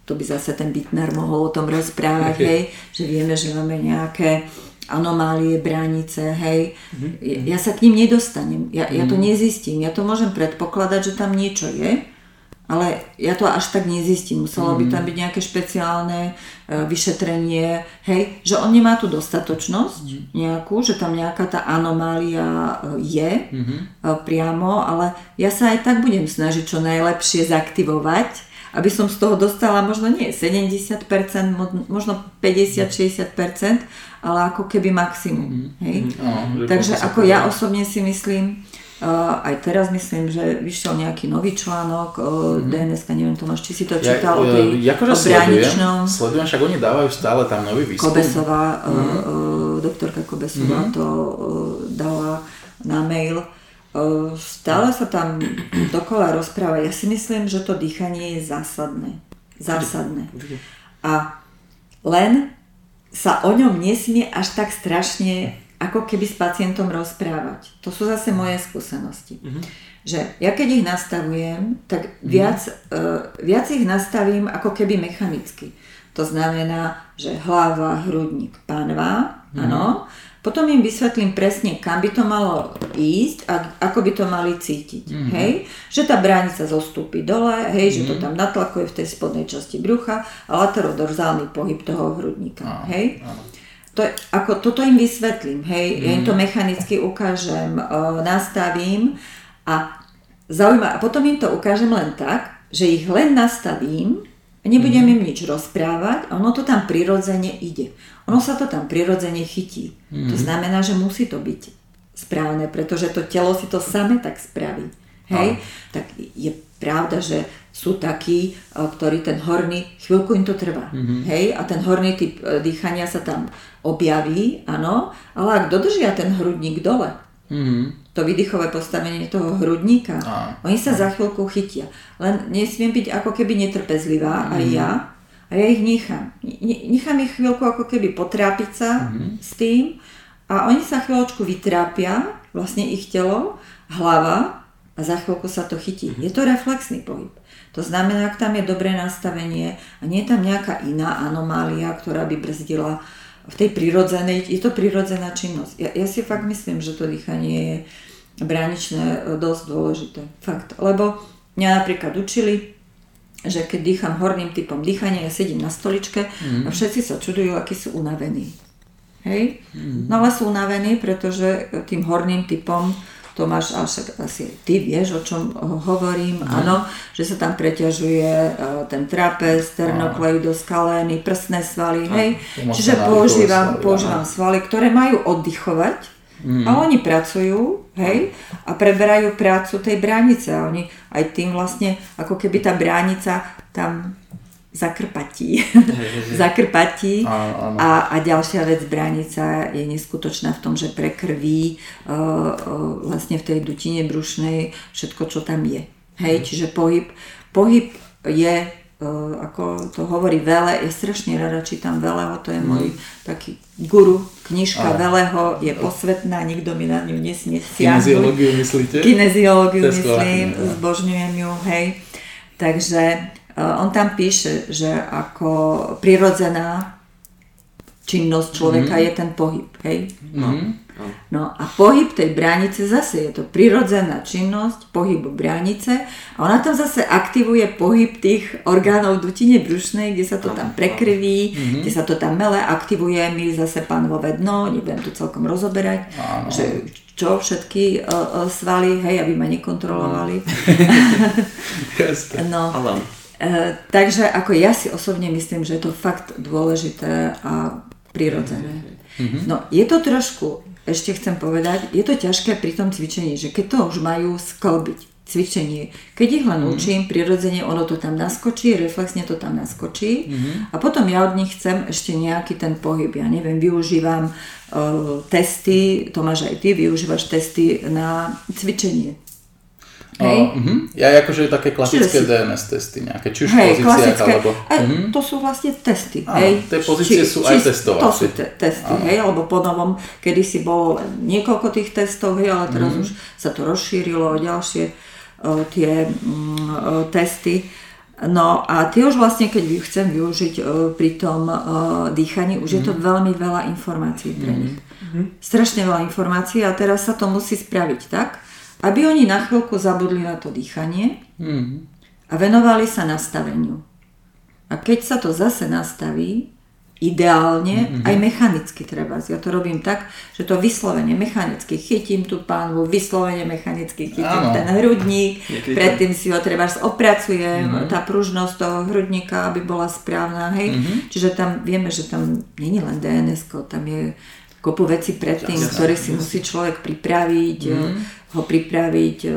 to by zase ten Bitnar mohol o tom rozprávať, hej, že vieme, že máme nejaké anomálie, bránice, hej. Ja sa k ním nedostanem, ja, ja to nezistím, ja to môžem predpokladať, že tam niečo je, ale ja to až tak nezistím. Muselo by tam byť nejaké špeciálne e, vyšetrenie, hej, že on nemá tú dostatočnosť nejakú, že tam nejaká tá anomália e, je e, priamo, ale ja sa aj tak budem snažiť čo najlepšie zaktivovať, aby som z toho dostala možno nie 70%, mo- možno 50-60%, ale ako keby maximum. Hej? No, že Takže ako ja osobne si myslím, aj teraz myslím, že vyšiel nejaký nový článok o DNS, neviem Tomáš, či si to čítal o tej ja, akože o sledujem, sledujem, však oni dávajú stále tam nový výskum. Kobesová, uh, doktorka Kobesová to uh, dala na mail. Stále sa tam dokola rozpráva. Ja si myslím, že to dýchanie je zásadné. Zásadné. A len sa o ňom nesmie až tak strašne ako keby s pacientom rozprávať. To sú zase moje skúsenosti. Že ja keď ich nastavujem, tak viac, uh, viac ich nastavím ako keby mechanicky. To znamená, že hlava, hrudník, panva, áno. Potom im vysvetlím presne, kam by to malo ísť a ako by to mali cítiť. Hej? Že tá bránica zostúpi dole, hej, že to tam natlakuje v tej spodnej časti brucha a laterodorzálny pohyb toho hrudníka. Hej? To, ako, toto im vysvetlím, hej, ja im to mechanicky ukážem, uh, nastavím a zaujíma, a potom im to ukážem len tak, že ich len nastavím a nebudem im nič rozprávať a ono to tam prirodzene ide. Ono sa to tam prirodzene chytí. To znamená, že musí to byť správne, pretože to telo si to same tak spraví. Hej? Tak je pravda, že sú takí, e, ktorí ten horný, chvíľku im to trvá. Hej? A ten horný typ e, dýchania sa tam objaví, áno, ale ak dodržia ten hrudník dole, Mhm. to výdychové postavenie toho hrudníka, Áno. oni sa za chvíľku chytia. Len nesmiem byť ako keby netrpezlivá, aj ja, a ja ich nechám. Ne- Nechám ich chvíľku ako keby potrápiť sa s tým a oni sa chvíľočku vytrápia, vlastne ich telo, hlava a za chvíľku sa to chytí. Je to reflexný pohyb. To znamená, ak tam je dobré nastavenie a nie je tam nejaká iná anomália, ktorá by brzdila v tej prirodzenej, je to prirodzená činnosť. Ja, ja si fakt myslím, že to dýchanie je bráničné e, dosť dôležité. Fakt. Lebo mňa napríklad učili, že keď dýcham horným typom dýchania, ja sedím na stoličke a všetci sa čudujú, akí sú unavení. Hej? No ale sú unavení, pretože tým horným typom to máš, ale však asi ty vieš, o čom ho- hovorím, áno, že sa tam preťažuje e, ten trapez, sternokleidos, kalény, prsné svaly, hej. to má Čiže používam, svaly, používam svaly, ktoré majú oddychovať a oni pracujú, hej, a preberajú prácu tej bránice a oni aj tým vlastne, ako keby tá bránica tam zakrpatí. zakrpatí. Áno. A, a ďalšia vec, bránica je neskutočná v tom, že prekrví uh, uh, vlastne v tej dutine brušnej všetko, čo tam je. Hej, čiže pohyb, pohyb je, uh, ako to hovorí Vele, ja strašne rada čítam Veleho, to je môj taký guru, knižka Veleho je posvetná, nikto mi na ňu nesmie siahnuť. Kineziológiu myslíte? Kineziológiu myslím, zbožňujem ju, hej. Takže on tam píše, že ako prirodzená činnosť človeka mm-hmm. je ten pohyb, hej? No. No a pohyb tej bránice zase je to prirodzená činnosť pohybu bránice a ona tam zase aktivuje pohyb tých orgánov dutine brušnej, kde sa to tam prekrví, mm-hmm. kde sa to tam mele aktivuje, my zase pánové dno, nebudem tu celkom rozoberať, Áno. že čo všetky uh, uh, svaly, hej, aby ma nekontrolovali. No, takže ako ja si osobne myslím, že je to fakt dôležité a prirodzené. Mhm. No je to trošku ešte chcem povedať, je to ťažké pri tom cvičení, že keď to už majú sklbiť, cvičenie. Keď ich len mm. učím, prirodzene ono to tam naskočí, reflexne to tam naskočí mm. a potom ja od nich chcem ešte nejaký ten pohyb. Ja neviem, využívam uh, testy, Tomáš aj ty využívaš testy na cvičenie. Hej? Uh, uh-huh. Ja akože také klasické si... DNS testy nejaké, či už hej, pozíciách alebo... A, uh-huh. To sú vlastne testy. Áno, hej? tie pozície či, sú aj testovacie. To sú te, testy, Áno. hej, lebo po novom, kedy si bolo len niekoľko tých testov, hej, ale teraz uh-huh. už sa to rozšírilo o ďalšie uh, tie um, uh, testy. No a tie už vlastne, keď chcem využiť uh, pri tom uh, dýchaní, už uh-huh. je to veľmi veľa informácií pre nich. Uh-huh. Strašne veľa informácií a teraz sa to musí spraviť tak, aby oni na chvíľku zabudli na to dýchanie mm. a venovali sa nastaveniu. A keď sa to zase nastaví, ideálne, mm-hmm. aj mechanicky treba. Ja to robím tak, že to vyslovene mechanicky chytím tú pánvu, vyslovene mechanicky chytím Áno. ten hrudník, Niekedy predtým si ho treba opracujem, mm-hmm. tá pružnosť toho hrudníka, aby bola správna, hej. Mm-hmm. Čiže tam vieme, že tam je len DNS, tam je kopu veci predtým, ktoré si musí človek pripraviť, mm. Ho pripraviť e,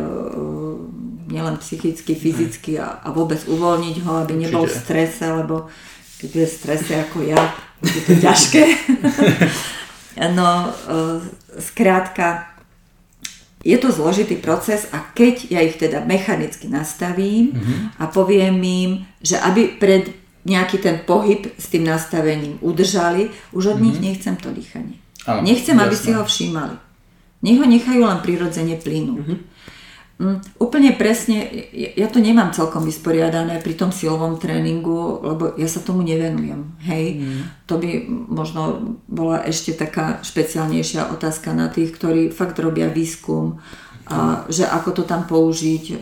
nielen psychicky, fyzicky a, a vôbec uvoľniť ho, aby nebol v strese, lebo keď je v strese ako ja, je to ťažké. no, e, skrátka, je to zložitý proces a keď ja ich teda mechanicky nastavím mm-hmm. a poviem im, že aby pred nejaký ten pohyb s tým nastavením udržali, už od mm-hmm. nich mhm. nechcem to dýchanie. Ano, Nechcem, jasné. aby si ho všímali. Nech ho nechajú len prirodzene plynúť. Mm-hmm. Mm, úplne presne, ja to nemám celkom vysporiadané pri tom silovom tréningu, lebo ja sa tomu nevenujem. Hej, mm. to by možno bola ešte taká špeciálnejšia otázka na tých, ktorí fakt robia výskum, a, že ako to tam použiť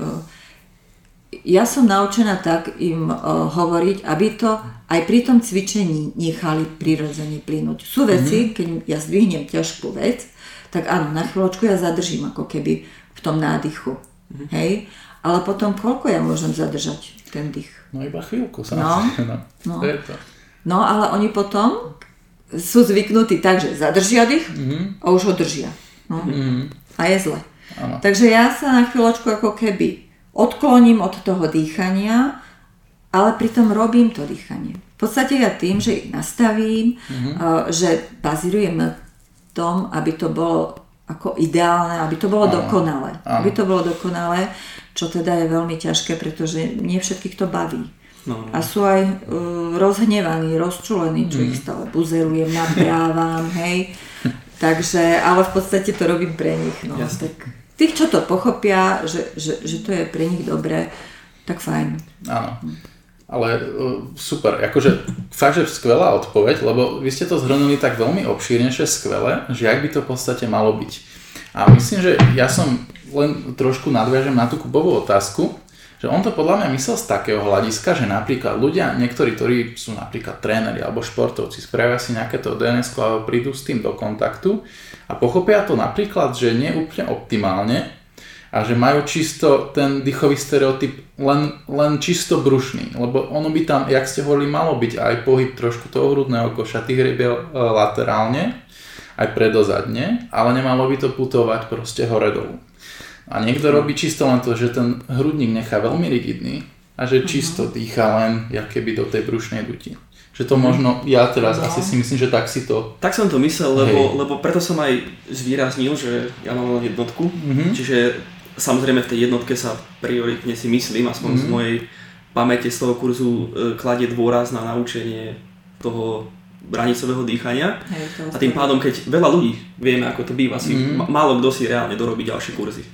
ja som naučená tak im uh, hovoriť, aby to aj pri tom cvičení nechali prirodzene plynúť. Sú veci, mm-hmm. keď ja zdvihnem ťažkú vec, tak áno, na chvíľočku ja zadržím ako keby v tom nádychu. Mm-hmm. Hej? Ale potom koľko ja môžem zadržať ten dých? No iba chvíľku sa. No, no. no ale oni potom sú zvyknutí tak, že zadržia dých mm-hmm. a už ho držia. No. Mm-hmm. A je zle. Ano. Takže ja sa na chvíľočku ako keby odkloním od toho dýchania, ale pritom robím to dýchanie. V podstate ja tým, že ich nastavím, mm-hmm. že bazírujem tom, aby to bolo ako ideálne, aby to bolo áno, dokonalé. Áno. Aby to bolo dokonalé, čo teda je veľmi ťažké, pretože nie všetkých to baví. No, no. A sú aj uh, rozhnevaní, rozčulení, čo mm. ich stále buzerujem, naprávam, hej. Takže, ale v podstate to robím pre nich. No. Tak tých, čo to pochopia, že, že, že to je pre nich dobré, tak fajn. Áno. Ale uh, super, akože fakt, že skvelá odpoveď, lebo vy ste to zhrnuli tak veľmi obšírnejšie, skvelé, že ak by to v podstate malo byť. A myslím, že ja som len trošku nadviažem na tú kubovú otázku, že on to podľa mňa myslel z takého hľadiska, že napríklad ľudia, niektorí, ktorí sú napríklad tréneri alebo športovci, spravia si nejaké to DNS alebo prídu s tým do kontaktu a pochopia to napríklad, že nie úplne optimálne a že majú čisto ten dýchový stereotyp len, len čisto brušný, lebo ono by tam, jak ste hovorili, malo byť aj pohyb trošku toho hrudného koša, tých rybiel e, laterálne, aj predozadne, ale nemalo by to putovať proste hore dolu. A niekto robí čisto len to, že ten hrudník nechá veľmi rigidný a že čisto dýcha len keby do tej brušnej duti. Že to možno, ja teraz no. asi si myslím, že tak si to... Tak som to myslel, lebo, lebo preto som aj zvýraznil, že ja mám len jednotku, mm-hmm. čiže samozrejme v tej jednotke sa prioritne si myslím, aspoň mm-hmm. z mojej pamäte z toho kurzu e, kladie dôraz na naučenie toho branicového dýchania. Hej, a tým pádom, keď veľa ľudí, vieme ako to býva, si mm-hmm. málo kto si reálne dorobí ďalšie kurzy.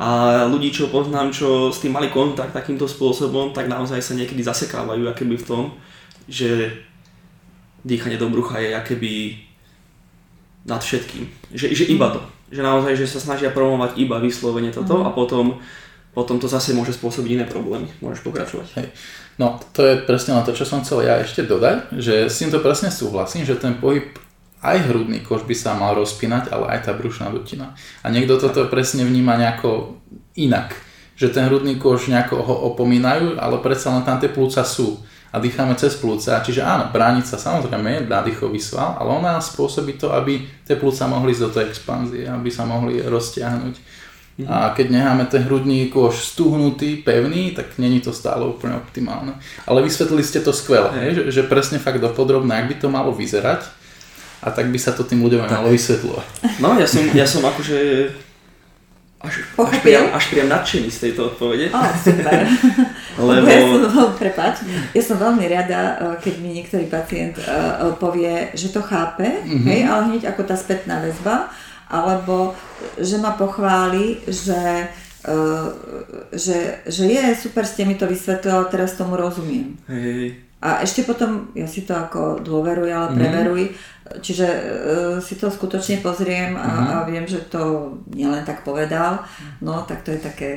A ľudí, čo poznám, čo s tým mali kontakt takýmto spôsobom, tak naozaj sa niekedy zasekávajú akéby v tom, že dýchanie do brucha je akéby nad všetkým. Že, že iba to. Že naozaj, že sa snažia promovať iba vyslovene toto mm. a potom, potom to zase môže spôsobiť iné problémy. Môžeš pokračovať. Hej. No, to je presne na to, čo som chcel ja ešte dodať, že s týmto presne súhlasím, že ten pohyb aj hrudný kož by sa mal rozpínať, ale aj tá brušná dutina. A niekto toto presne vníma nejako inak. Že ten hrudný kož nejako ho opomínajú, ale predsa len tam tie plúca sú a dýchame cez plúca. Čiže áno, bránica samozrejme je nádychový sval, ale ona spôsobí to, aby tie plúca mohli ísť do tej expanzie, aby sa mohli roztiahnuť. Mm-hmm. A keď necháme ten hrudný kôž stuhnutý, pevný, tak není to stále úplne optimálne. Ale vysvetlili ste to skvelé, že, že presne fakt dopodrobne, ak by to malo vyzerať, a tak by sa to tým ľuďom malo vysvetľovať. No, ja som, ja som akože až, až, priam, až priam nadšený z tejto odpovede. Oh, super. Lebo... Ja som, prepáč, ja som veľmi rada, eh, keď mi niektorý pacient uh, povie, že to chápe, mm-hmm. hej, ale hneď ako tá spätná väzba, alebo že ma pochváli, že, uh, že, že je super, ste mi to vysvetlila, teraz tomu rozumiem. Hej. A ešte potom, ja si to ako dôveruj, ale mhm. preveruj, mm-hmm. čiže uh, si to skutočne pozriem a, mm-hmm. a viem, že to nielen tak povedal, no tak to je také,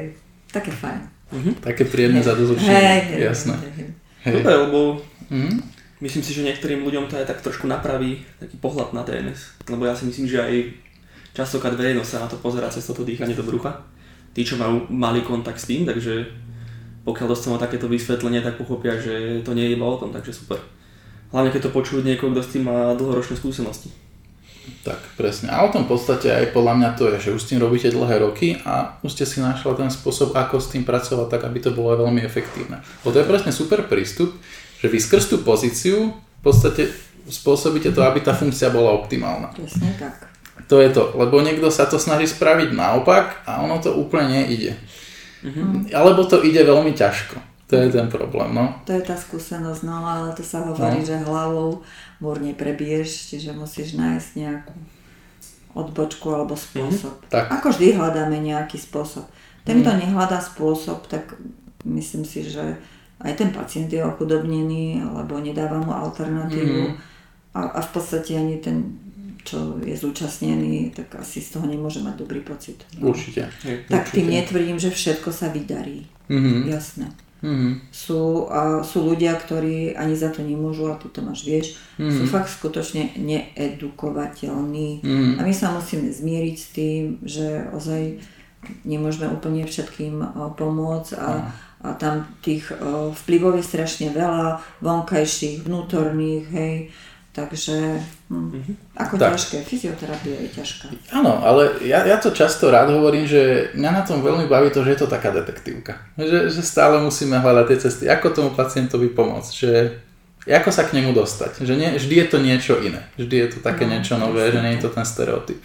také fajn. Mm-hmm. Také príjemné hey. zadozučenie, hey, hey, jasné. Hey, hey. Hey. Dobre, lebo mm-hmm. myslím si, že niektorým ľuďom to aj tak trošku napraví taký pohľad na TNS, lebo ja si myslím, že aj častokrát verejnosť sa na to pozerá cez toto dýchanie do brucha. Tí, čo majú malý kontakt s tým, takže pokiaľ dostanú takéto vysvetlenie, tak pochopia, že to nie je iba o tom, takže super. Hlavne keď to počujú niekoho, kto s tým má dlhoročné skúsenosti. Tak, presne. A o tom v podstate aj podľa mňa to je, že už s tým robíte dlhé roky a už ste si našli ten spôsob, ako s tým pracovať tak, aby to bolo veľmi efektívne. Bo to je presne super prístup, že vy skrz tú pozíciu v podstate spôsobíte to, aby tá funkcia bola optimálna. Presne tak. To je to, lebo niekto sa to snaží spraviť naopak a ono to úplne nejde. Mm-hmm. Alebo to ide veľmi ťažko. To je ten problém, no. To je tá skúsenosť, no ale to sa hovorí, no. že hlavou múr neprebiješ, čiže musíš nájsť nejakú odbočku alebo spôsob. Mm-hmm. Tak. Ako vždy hľadáme nejaký spôsob. Ten, kto mm. nehľadá spôsob, tak myslím si, že aj ten pacient je ochudobnený, alebo nedáva mu alternatívu. Mm. A, a v podstate ani ten čo je zúčastnený, tak asi z toho nemôže mať dobrý pocit. No. Určite. Tak Určite. tým netvrdím, že všetko sa vydarí. Mm-hmm. Jasné. Mm-hmm. Sú, a sú ľudia, ktorí ani za to nemôžu, a ty to máš vieš, mm-hmm. sú fakt skutočne needukovateľní. Mm-hmm. A my sa musíme zmieriť s tým, že ozaj nemôžeme úplne všetkým pomôcť a, a tam tých vplyvov je strašne veľa, vonkajších, vnútorných, hej, Takže hm, mm-hmm. ako tak. ťažké, fyzioterapia je ťažká. Áno, ale ja, ja to často rád hovorím, že mňa na tom veľmi baví to, že je to taká detektívka. Že, že stále musíme hľadať tie cesty, ako tomu pacientovi pomôcť, že ako sa k nemu dostať. Že nie, vždy je to niečo iné. Vždy je to také no, niečo nové, že nie je to ten stereotyp.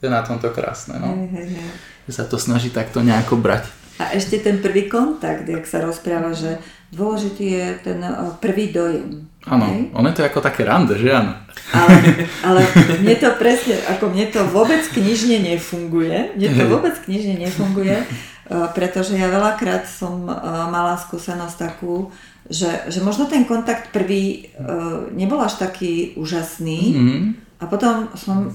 To je na tomto krásne. No. Hej, hej, hej. Že sa to snaží takto nejako brať. A ešte ten prvý kontakt, jak sa rozpráva, že dôležitý je ten eh, prvý dojem. Áno, ono je to ako také rande, že áno? Ale, ale mne to presne, ako mne to vôbec knižne nefunguje, mne to vôbec knižne nefunguje, eh, pretože ja veľakrát som eh, mala skúsenosť takú, že, že možno ten kontakt prvý nebol až taký úžasný mm-hmm. a potom som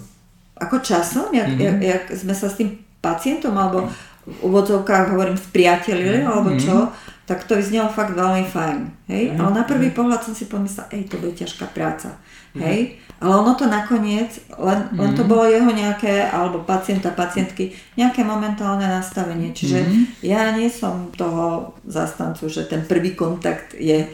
ako časom, jak, mm-hmm. jak, jak sme sa s tým pacientom alebo v úvodzovkách hovorím spriatelili mm-hmm. alebo čo, tak to vyznelo fakt veľmi fajn. Hej? Mm-hmm. Ale na prvý pohľad som si pomyslela, ej, to bude ťažká práca. Mm-hmm. Hej? Ale ono to nakoniec, len, mm-hmm. len to mhm. bolo jeho nejaké, alebo pacienta, pacientky, nejaké momentálne nastavenie. Čiže mm-hmm. ja nie som toho zastancu, že ten prvý kontakt je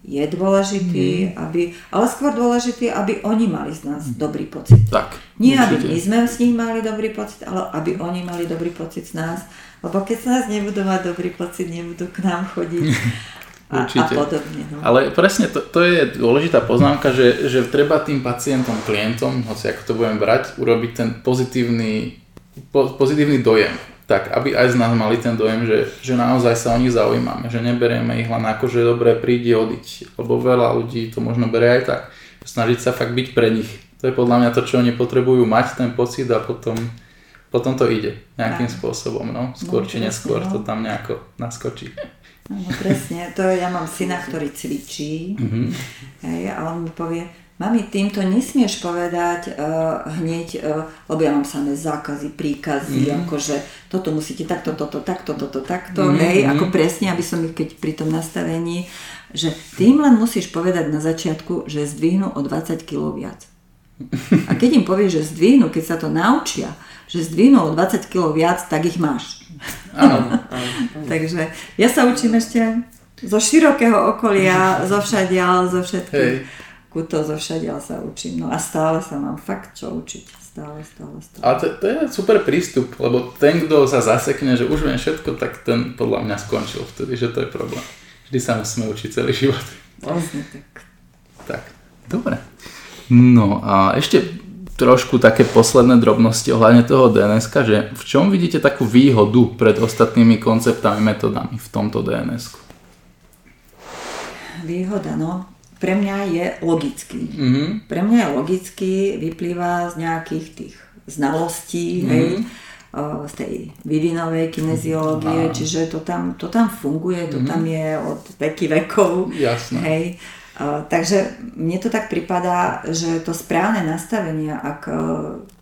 je dôležitý, mm. aby, ale skôr dôležitý, aby oni mali z nás mm. dobrý pocit. Tak, Nie, určite. aby my sme s nich mali dobrý pocit, ale aby oni mali dobrý pocit z nás. Lebo keď sa nás nebudú mať dobrý pocit, nebudú k nám chodiť. A, Určite. a podobne. No. Ale presne to, to je dôležitá poznámka, že, že treba tým pacientom, klientom, hoci ako to budem brať, urobiť ten pozitívny, po, pozitívny dojem tak aby aj z nás mali ten dojem, že, že naozaj sa o nich zaujímame, že neberieme ich len ako, že dobre príde odiť, lebo veľa ľudí to možno berie aj tak. Snažiť sa fakt byť pre nich. To je podľa mňa to, čo oni potrebujú mať, ten pocit a potom, potom to ide nejakým tak. spôsobom, no. Skôr no, či neskôr no. to tam nejako naskočí. No presne, to ja mám syna, ktorý cvičí mm-hmm. hej, a on mi povie, mami, týmto nesmieš povedať uh, hneď, uh, lebo ja mám samé zákazy, príkazy, mm-hmm. akože toto musíte takto, toto, takto, toto, takto, mm-hmm. hej, ako presne, aby som ich keď pri tom nastavení, že tým len musíš povedať na začiatku, že zdvihnú o 20 kg viac. A keď im povieš, že zdvihnú, keď sa to naučia, že zdvihnú o 20 kg viac, tak ich máš. Áno, Takže ja sa učím ešte zo širokého okolia, zo všadiaľ, zo všetkých kútov, zo všadiaľ sa učím. No a stále sa mám fakt čo učiť. Stále, stále, stále. Ale to, to je super prístup, lebo ten, kto sa zasekne, že už viem všetko, tak ten podľa mňa skončil vtedy, že to je problém. Vždy sa musíme učiť celý život. Vlastne tak. Tak, dobre. No a ešte trošku také posledné drobnosti ohľadne toho dns že v čom vidíte takú výhodu pred ostatnými konceptami, metodami v tomto dns Výhoda, no. Pre mňa je logický. Mm-hmm. Pre mňa je logický, vyplýva z nejakých tých znalostí, mm-hmm. hej, z tej vyvinovej kineziológie, no. čiže to tam, to tam funguje, to mm-hmm. tam je od veky vekov. Jasné. Hej. Takže mne to tak pripadá, že to správne nastavenie, ak e,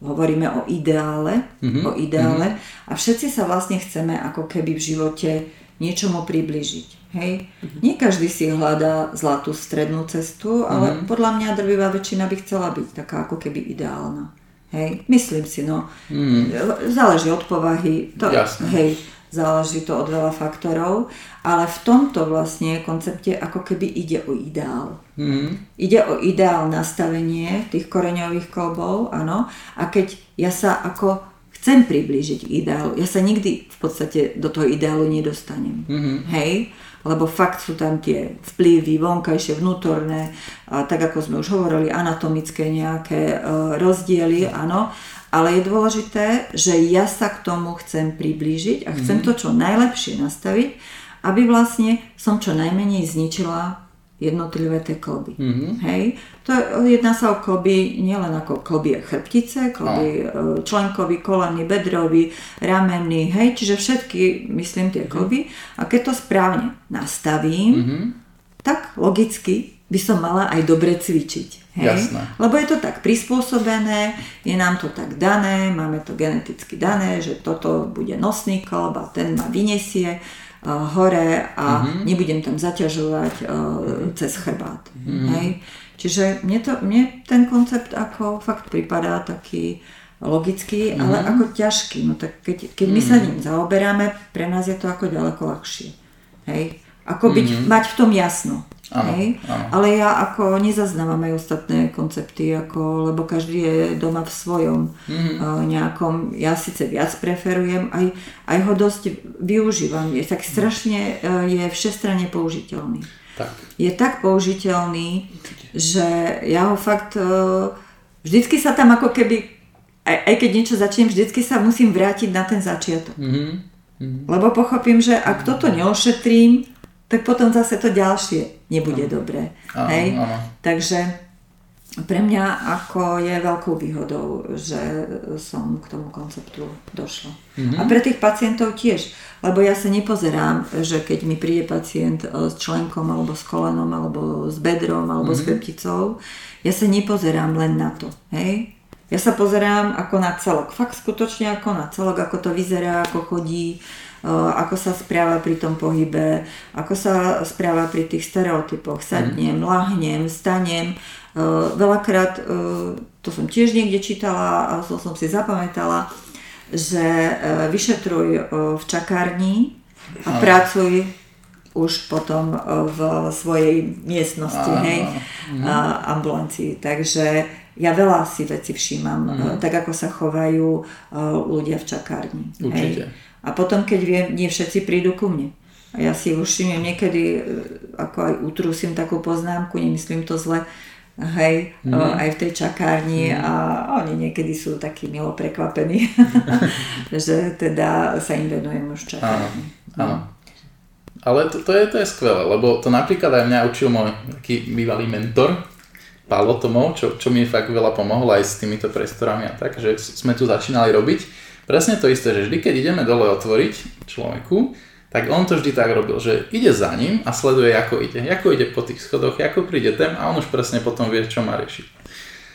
hovoríme o ideále, mm-hmm. o ideále mm-hmm. a všetci sa vlastne chceme ako keby v živote niečomu približiť. Hej? Mm-hmm. Nie každý si hľadá zlatú strednú cestu, ale mm-hmm. podľa mňa drvivá väčšina by chcela byť taká ako keby ideálna. Hej? Myslím si, no. Mm-hmm. Záleží od povahy. To, Jasne. Hej záleží to od veľa faktorov, ale v tomto vlastne koncepte ako keby ide o ideál. Mm. Ide o ideál nastavenie tých koreňových klbov, áno, a keď ja sa ako chcem priblížiť k ideálu, ja sa nikdy v podstate do toho ideálu nedostanem. Mm-hmm. Hej? Lebo fakt sú tam tie vplyvy vonkajšie, vnútorné, a tak ako sme už hovorili, anatomické nejaké e, rozdiely, áno, ale je dôležité, že ja sa k tomu chcem priblížiť a chcem mm. to čo najlepšie nastaviť, aby vlastne som čo najmenej zničila jednotlivé tie kloby. Mm-hmm. Hej? To jedná sa o kloby nielen ako kloby chrbtice, kloby no. členkový, kolený, bedrový, ramenný, hej, čiže všetky, myslím, tie kloby. A keď to správne nastavím, mm-hmm. tak logicky by som mala aj dobre cvičiť. Hej? Jasné. Lebo je to tak prispôsobené, je nám to tak dané, máme to geneticky dané, že toto bude nosný klb a ten ma vyniesie hore a mm-hmm. nebudem tam zaťažovať mm-hmm. cez chrbát. Mm-hmm. Hej? Čiže mne, to, mne ten koncept ako fakt pripadá taký logický, mm-hmm. ale ako ťažký. No tak keď, keď my mm-hmm. sa ním zaoberáme, pre nás je to ako ďaleko ľahšie. Hej? Ako byť, mm-hmm. mať v tom jasno. Áno, hej? Áno. Ale ja ako nezaznávam aj ostatné koncepty, ako, lebo každý je doma v svojom mm-hmm. uh, nejakom, ja síce viac preferujem, aj, aj ho dosť využívam, je tak strašne, uh, je všestranne použiteľný. Tak. Je tak použiteľný, že ja ho fakt, uh, vždycky sa tam ako keby, aj, aj keď niečo začnem, vždycky sa musím vrátiť na ten začiatok. Mm-hmm. Lebo pochopím, že ak toto neošetrím, tak potom zase to ďalšie nebude dobré. Áno, hej? Áno. Takže pre mňa ako je veľkou výhodou, že som k tomu konceptu došla. Mm-hmm. A pre tých pacientov tiež, lebo ja sa nepozerám, že keď mi príde pacient e, s členkom alebo s kolenom alebo s bedrom alebo mm-hmm. s chrbticou, ja sa nepozerám len na to. Hej? Ja sa pozerám ako na celok, fakt skutočne ako na celok, ako to vyzerá, ako chodí, ako sa správa pri tom pohybe, ako sa správa pri tých stereotypoch. Sadnem, mm. lahnem, stanem. Veľakrát, to som tiež niekde čítala a to som si zapamätala, že vyšetruj v čakárni a pracuj už potom v svojej miestnosti, hej, mm. ambulancii. Takže ja veľa si veci všímam, mm. tak ako sa chovajú ľudia v čakárni. Určite. Hej. A potom, keď viem, nie všetci prídu ku mne. A ja si už všimnem niekedy, e, ako aj utrusím takú poznámku, nemyslím to zle, hej, mm. aj v tej čakárni mm. a oni niekedy sú takí milo prekvapení, že teda sa im venujem už čakárni. Áno, áno. Ale to, to, je, to je skvelé, lebo to napríklad aj mňa učil môj taký bývalý mentor, Pálo Tomov, čo, čo mi fakt veľa pomohlo aj s týmito priestorami a tak, že sme tu začínali robiť presne to isté, že vždy, keď ideme dole otvoriť človeku, tak on to vždy tak robil, že ide za ním a sleduje, ako ide. Ako ide po tých schodoch, ako príde ten a on už presne potom vie, čo má riešiť.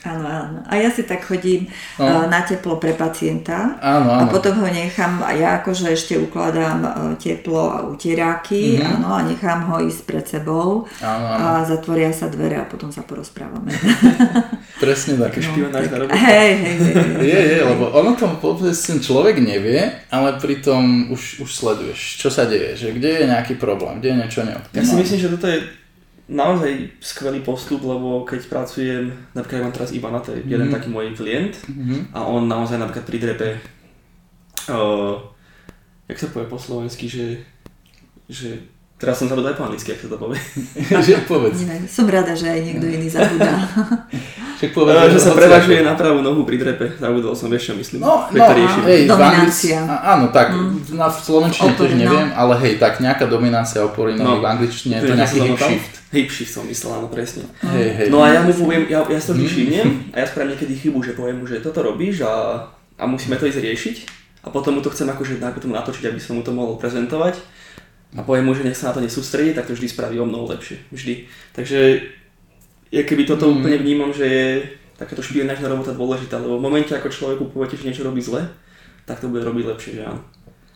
Áno, áno. A ja si tak chodím no. na teplo pre pacienta áno, áno. a potom ho nechám, a ja akože ešte ukladám teplo a utieráky, mm-hmm. áno, a nechám ho ísť pred sebou áno, áno. a zatvoria sa dvere a potom sa porozprávame. Presne tak. No, tak. Hej, hej, hej. Je, je, lebo ono to ten človek nevie, ale pritom už, už sleduješ, čo sa deje, že kde je nejaký problém, kde je niečo neoptimálne. Ja si myslím, že toto je naozaj skvelý postup, lebo keď pracujem, napríklad ja mám teraz Ivana, to je jeden taký môj klient mm-hmm. a on naozaj napríklad pri drepe, uh, jak sa povie po slovensky, že, že teraz som zabudol aj po anglicky, ak sa to povie. že povedz. Nie, som rada, že aj niekto iný zabudá. Však povedz, uh, že sa prevažuje na pravú nohu pri drepe, zabudol som, vieš čo myslím. No, no hej, dominancia. áno, tak mm. na slovenčine tiež neviem, no. ale hej, tak nejaká dominácia opory no, v angličtine, to je nejaký hip shift. Hipší som myslel, áno, presne. Hej, hej. No a ja mu poviem, ja, ja si to vždy mhm. všimnem a ja spravím niekedy chybu, že poviem mu, že toto robíš a, a musíme to ísť riešiť a potom mu to chcem akože tomu natočiť, aby som mu to mohol prezentovať a poviem mu, že nech sa na to nesústredí, tak to vždy spraví o mnoho lepšie. Vždy. Takže je keby toto mm. úplne vnímam, že je takáto špionážna robota dôležitá, lebo v momente, ako človeku poviete, že niečo robí zle, tak to bude robiť lepšie, že áno.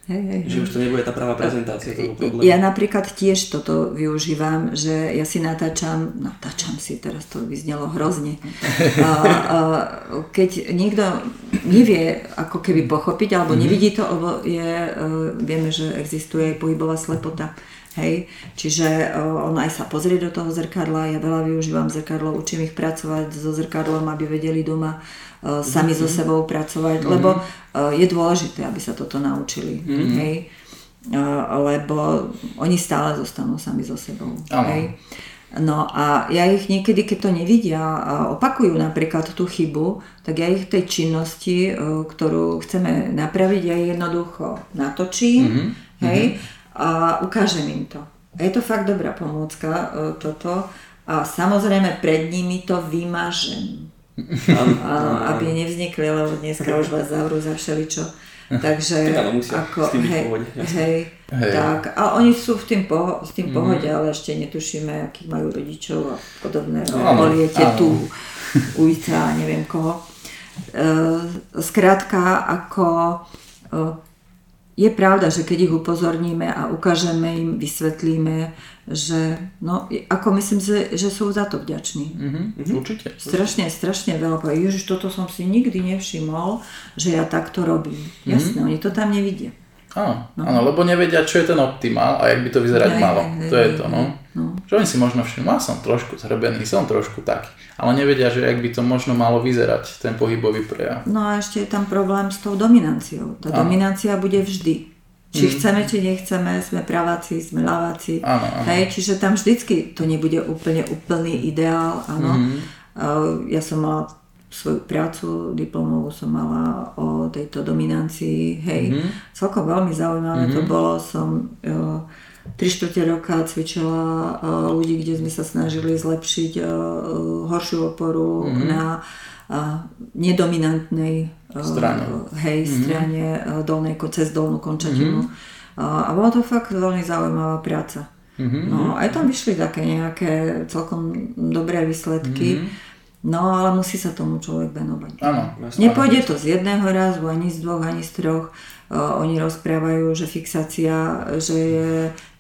Hej, hej, že už to nebude tá pravá prezentácia toho problému. Ja napríklad tiež toto využívam, že ja si natáčam, natáčam si, teraz to vyznelo hrozne. A, a, keď niekto nevie ako keby pochopiť, alebo mm-hmm. nevidí to, lebo je, e, vieme, že existuje aj pohybová slepota. Hej, čiže on aj sa pozrie do toho zrkadla, ja veľa využívam zrkadlo, učím ich pracovať so zrkadlom, aby vedeli doma sami mm-hmm. so mhm. sebou pracovať, mm-hmm. lebo uh, je dôležité, aby sa toto naučili. Mm-hmm. Hej, lebo oni stále zostanú sami so sebou. Hej. No a ja ich niekedy, keď to nevidia a opakujú napríklad tú chybu, tak ja ich tej činnosti, ktorú chceme napraviť, ja jednoducho natočím, mm-hmm. hej, mm-hmm a ukážem im to. A je to fakt dobrá pomôcka e, toto a samozrejme pred nimi to vymažem. a, aby nevznikli, lebo dneska už vás zavrú za všeličo. Takže ako, hej, hej, hej, tak, a oni sú v tým poho- s tým mm. pohode, ale ešte netušíme, akých majú rodičov a podobné. Oliete tu, ujca, neviem koho. Uh, skrátka, ako uh, je pravda, že keď ich upozorníme a ukážeme im, vysvetlíme, že no, ako myslím, že, že sú za to vďační. Mm-hmm, určite. Strašne, strašne veľa Ježiš, toto som si nikdy nevšimol, že ja takto robím. Mm-hmm. Jasné, oni to tam nevidia. Áno, no. áno, lebo nevedia, čo je ten optimál a jak by to vyzerať hej, malo. Hej, to je to, no. no. Že oni si možno všimnú, som trošku zhrbený, som trošku taký, ale nevedia, že jak by to možno malo vyzerať, ten pohybový prejav. No a ešte je tam problém s tou dominanciou. Tá áno. dominancia bude vždy. Či mm. chceme, či nechceme, sme praváci, sme ľaváci. Áno, áno. Hej, čiže tam vždycky to nebude úplne úplný ideál, áno. Mm. Ja som mala svoju prácu diplomovú som mala o tejto dominancii, hej, mm-hmm. celkom veľmi zaujímavé mm-hmm. to mhm. bolo, som jo, 3 čtvrte roka cvičila uh, ľudí, kde sme sa snažili zlepšiť uh, horšiu oporu mm-hmm. na uh, nedominantnej strane, hej, mm-hmm. strane dolnej, cez dolnú končatinu. Mm-hmm. A bolo to fakt veľmi zaujímavá práca. Mm-hmm. No, aj tam vyšli také nejaké celkom dobré výsledky. Mm-hmm. No ale musí sa tomu človek venovať. Áno. Nepôjde to z jedného razu, ani z dvoch, ani z troch. Uh, oni rozprávajú, že fixácia, že je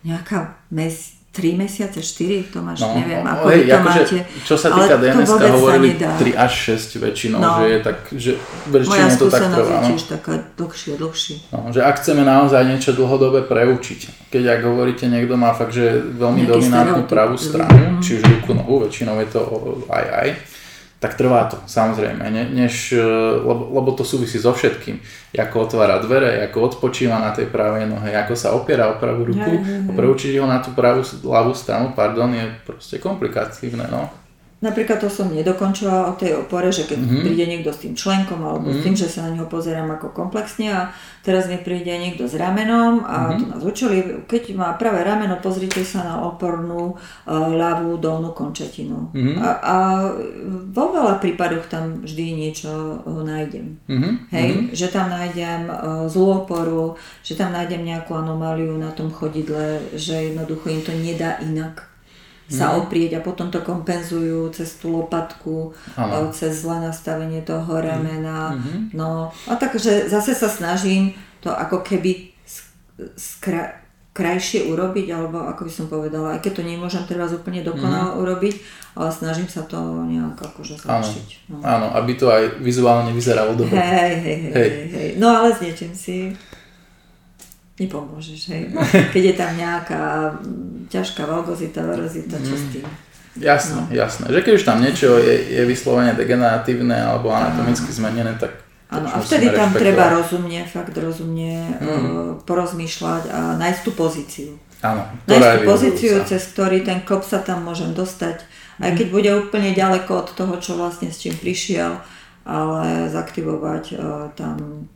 nejaká mes, 3 mesiace, 4, to máš, no, neviem, ako hej, to akože, máte. Čo sa týka DNS, hovorili 3 až 6 väčšinou, no, že je tak, že väčšinou to tak trvá. Moja je tiež taká dlhšie, dlhšie. No, že ak chceme naozaj niečo dlhodobé preučiť, keď ak hovoríte, niekto má fakt, že veľmi Nejaký dominantnú pravú stranu, či už ruku, nohu, väčšinou je to aj aj, tak trvá to, samozrejme, ne, než, e, lebo, lebo to súvisí so všetkým. Ako otvára dvere, ako odpočíva na tej pravej nohe, ako sa opiera o pravú ruku. Ja, ja, ja. Preučiť ho na tú pravú ľavú stranu, pardon, je proste komplikatívne, no. Napríklad to som nedokončila o tej opore, že keď mm-hmm. príde niekto s tým členkom alebo mm-hmm. s tým, že sa na neho pozerám ako komplexne a teraz mi príde niekto s ramenom a mm-hmm. to nás učili, keď má pravé rameno, pozrite sa na opornú uh, ľavú dolnú končatinu. Mm-hmm. A, a vo veľa prípadoch tam vždy niečo uh, nájdem. Mm-hmm. Hej, mm-hmm. že tam nájdem uh, zlú oporu, že tam nájdem nejakú anomáliu na tom chodidle, že jednoducho im to nedá inak sa mm. oprieť a potom to kompenzujú cez tú lopatku, ano. cez zlé nastavenie toho ramena. Mm-hmm. No a takže zase sa snažím to ako keby skra- krajšie urobiť, alebo ako by som povedala, aj keď to nemôžem teraz úplne dokonale mm. urobiť, ale snažím sa to nejak akože zlepšiť. Áno. No. Áno, aby to aj vizuálne vyzeralo dobre. Hej, hej, hej, hej. hej. No ale s niečím si nepomôžeš, hej. Keď je tam nejaká ťažká valgozita, varozita, čo s mm. tým? Jasné, no. jasné. Že keď už tam niečo je, je vyslovene degeneratívne alebo anatomicky zmenené, tak Áno, a vtedy tam treba rozumne, fakt rozumne mm. porozmýšľať a nájsť tú pozíciu. Áno, nájsť tú pozíciu, cez ktorý ten kop sa tam môžem dostať, aj keď bude úplne ďaleko od toho, čo vlastne s čím prišiel, ale zaktivovať uh, tam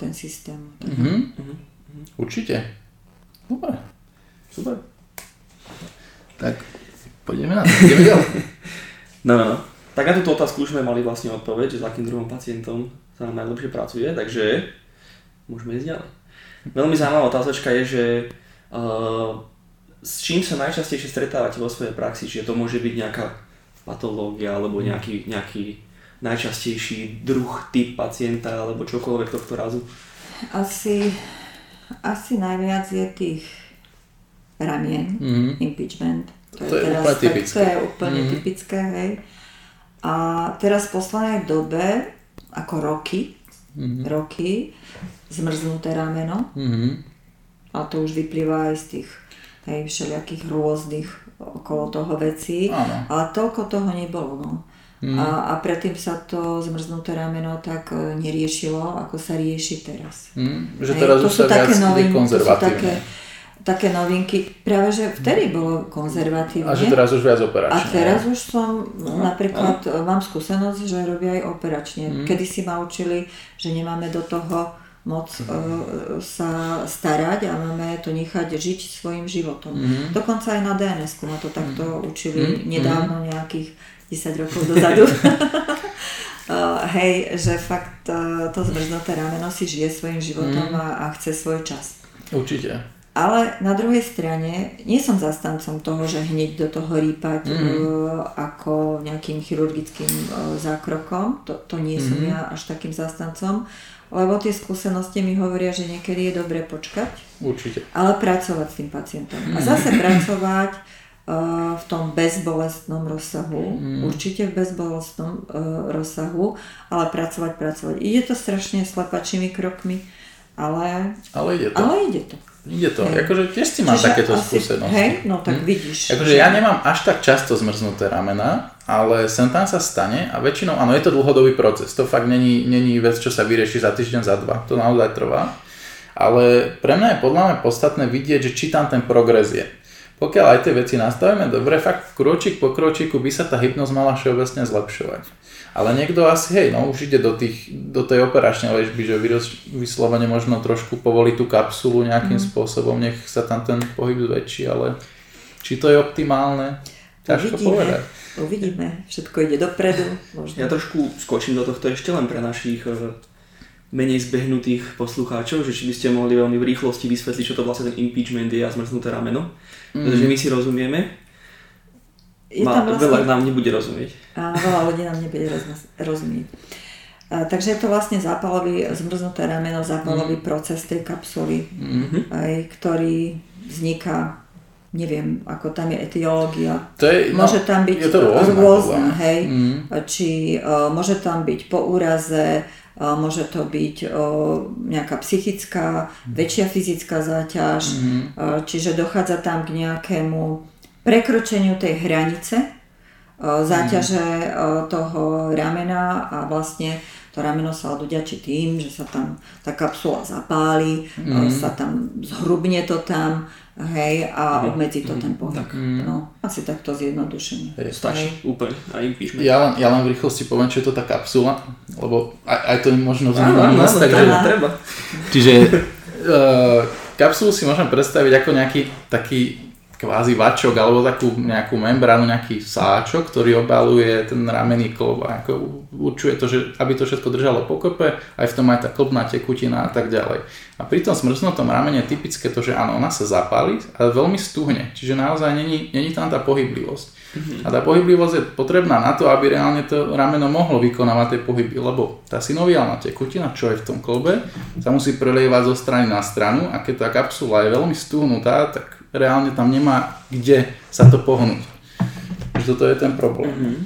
ten systém. Mm-hmm. Určite. Dobre. Super. Tak, poďme na to. No, no, no. Tak na túto otázku už sme mali vlastne odpoveď, že s akým druhým pacientom sa nám najlepšie pracuje, takže môžeme ísť ďalej. Veľmi zaujímavá otázočka je, že uh, s čím sa najčastejšie stretávate vo svojej praxi, čiže to môže byť nejaká patológia alebo nejaký, nejaký najčastejší druh, typ pacienta alebo čokoľvek tohto razu? Asi asi najviac je tých ramien, mm-hmm. impeachment. To, to je, teraz, úplne typické. To je úplne mm-hmm. typické, hej. A teraz v poslednej dobe, ako roky, mm-hmm. roky, zmrznuté rameno. Mm-hmm. A to už vyplýva aj z tých hej, všelijakých rôznych okolo toho vecí. Áno. Ale toľko toho nebolo. No. Mm. A, a predtým sa to zmrznuté rameno tak e, neriešilo, ako sa rieši teraz. Mm. Že teraz Hej, už sa viac novin, konzervatívne. také, také novinky. Práve, že vtedy bolo konzervatívne. A že teraz už viac operačne. A teraz už som, no, napríklad, no. mám skúsenosť, že robia aj operačne. Mm. Kedy si ma učili, že nemáme do toho moc uh, sa starať a máme to nechať žiť svojim životom. Mm. Dokonca aj na DNS-ku ma to takto mm. učili mm. nedávno nejakých 10 rokov dozadu. uh, hej, že fakt uh, to zmrznuté rameno si žije svojim životom mm. a, a chce svoj čas. Určite. Ale na druhej strane nie som zastancom toho, že hneď do toho rýpať mm. uh, ako nejakým chirurgickým uh, zákrokom. To, to nie mm. som ja až takým zastancom, lebo tie skúsenosti mi hovoria, že niekedy je dobre počkať. Určite. Ale pracovať s tým pacientom. Mm. A zase pracovať v tom bezbolestnom rozsahu, mm. určite v bezbolestnom uh, rozsahu, ale pracovať, pracovať. Ide to strašne slepačími krokmi, ale, ale ide to. Ale ide to. Ide to. Hej. Akože tiež si mám Čiže takéto asi, skúsenosti. Hej, no tak hm? vidíš. Akože že... ja nemám až tak často zmrznuté ramena, ale sem tam sa stane a väčšinou, áno, je to dlhodobý proces. To fakt není, není vec, čo sa vyrieši za týždeň, za dva. To naozaj trvá. Ale pre mňa je podľa mňa podstatné vidieť, že či tam ten progres je pokiaľ aj tie veci nastavíme dobre, fakt kročík po kročíku by sa tá hypnoz mala všeobecne zlepšovať. Ale niekto asi, hej, no už ide do, tých, do tej operačnej liečby, že vyslovene možno trošku povolí tú kapsulu nejakým mm. spôsobom, nech sa tam ten pohyb zväčší, ale či to je optimálne, ťažko Uvidíme. povedať. Uvidíme, všetko ide dopredu. Možno. Ja trošku skočím do tohto ešte len pre našich eh, menej zbehnutých poslucháčov, že či by ste mohli veľmi v rýchlosti vysvetliť, čo to vlastne ten impeachment je a zmrznuté rameno mm. pretože my si rozumieme. Je tam vlastne... Veľa nám nebude rozumieť. A veľa ľudí nám nebude rozumieť. A, takže je to vlastne zápalový, zmrznuté rameno, zápalový mm. proces tej kapsuly, mm-hmm. aj, ktorý vzniká neviem, ako tam je etiológia. To je, no, môže tam byť je to rôzne, rôzne hej, mm. či uh, môže tam byť po úraze, môže to byť nejaká psychická, väčšia fyzická záťaž, mm-hmm. čiže dochádza tam k nejakému prekročeniu tej hranice záťaže toho ramena a vlastne to rameno sa odvďačí tým, že sa tam tá kapsula zapáli, mm. sa tam zhrubne to tam, hej, a mm. obmedzí to mm. ten pohyb. Tak. No, asi takto zjednodušenie. Stačí úplne, aj píšme. Ja len, ja len v rýchlosti poviem, čo je to tá kapsula, lebo aj, aj to možno vnímam. Treba, treba. Čiže uh, kapsulu si môžem predstaviť ako nejaký taký kvázi vačok alebo takú nejakú membránu, nejaký sáčok, ktorý obaluje ten ramenný klb a ako určuje to, že aby to všetko držalo pokope, aj v tom aj tá klbná tekutina a tak ďalej. A pri tom smrznutom ramene je typické to, že áno, ona sa zapáli, ale veľmi stuhne, čiže naozaj není, není tam tá pohyblivosť. Mm-hmm. A tá pohyblivosť je potrebná na to, aby reálne to rameno mohlo vykonávať tie pohyby, lebo tá synoviálna tekutina, čo je v tom klbe, sa musí prelievať zo strany na stranu a keď tá kapsula je veľmi stuhnutá, tak reálne tam nemá kde sa to pohnúť. Toto je ten problém. Mm-hmm.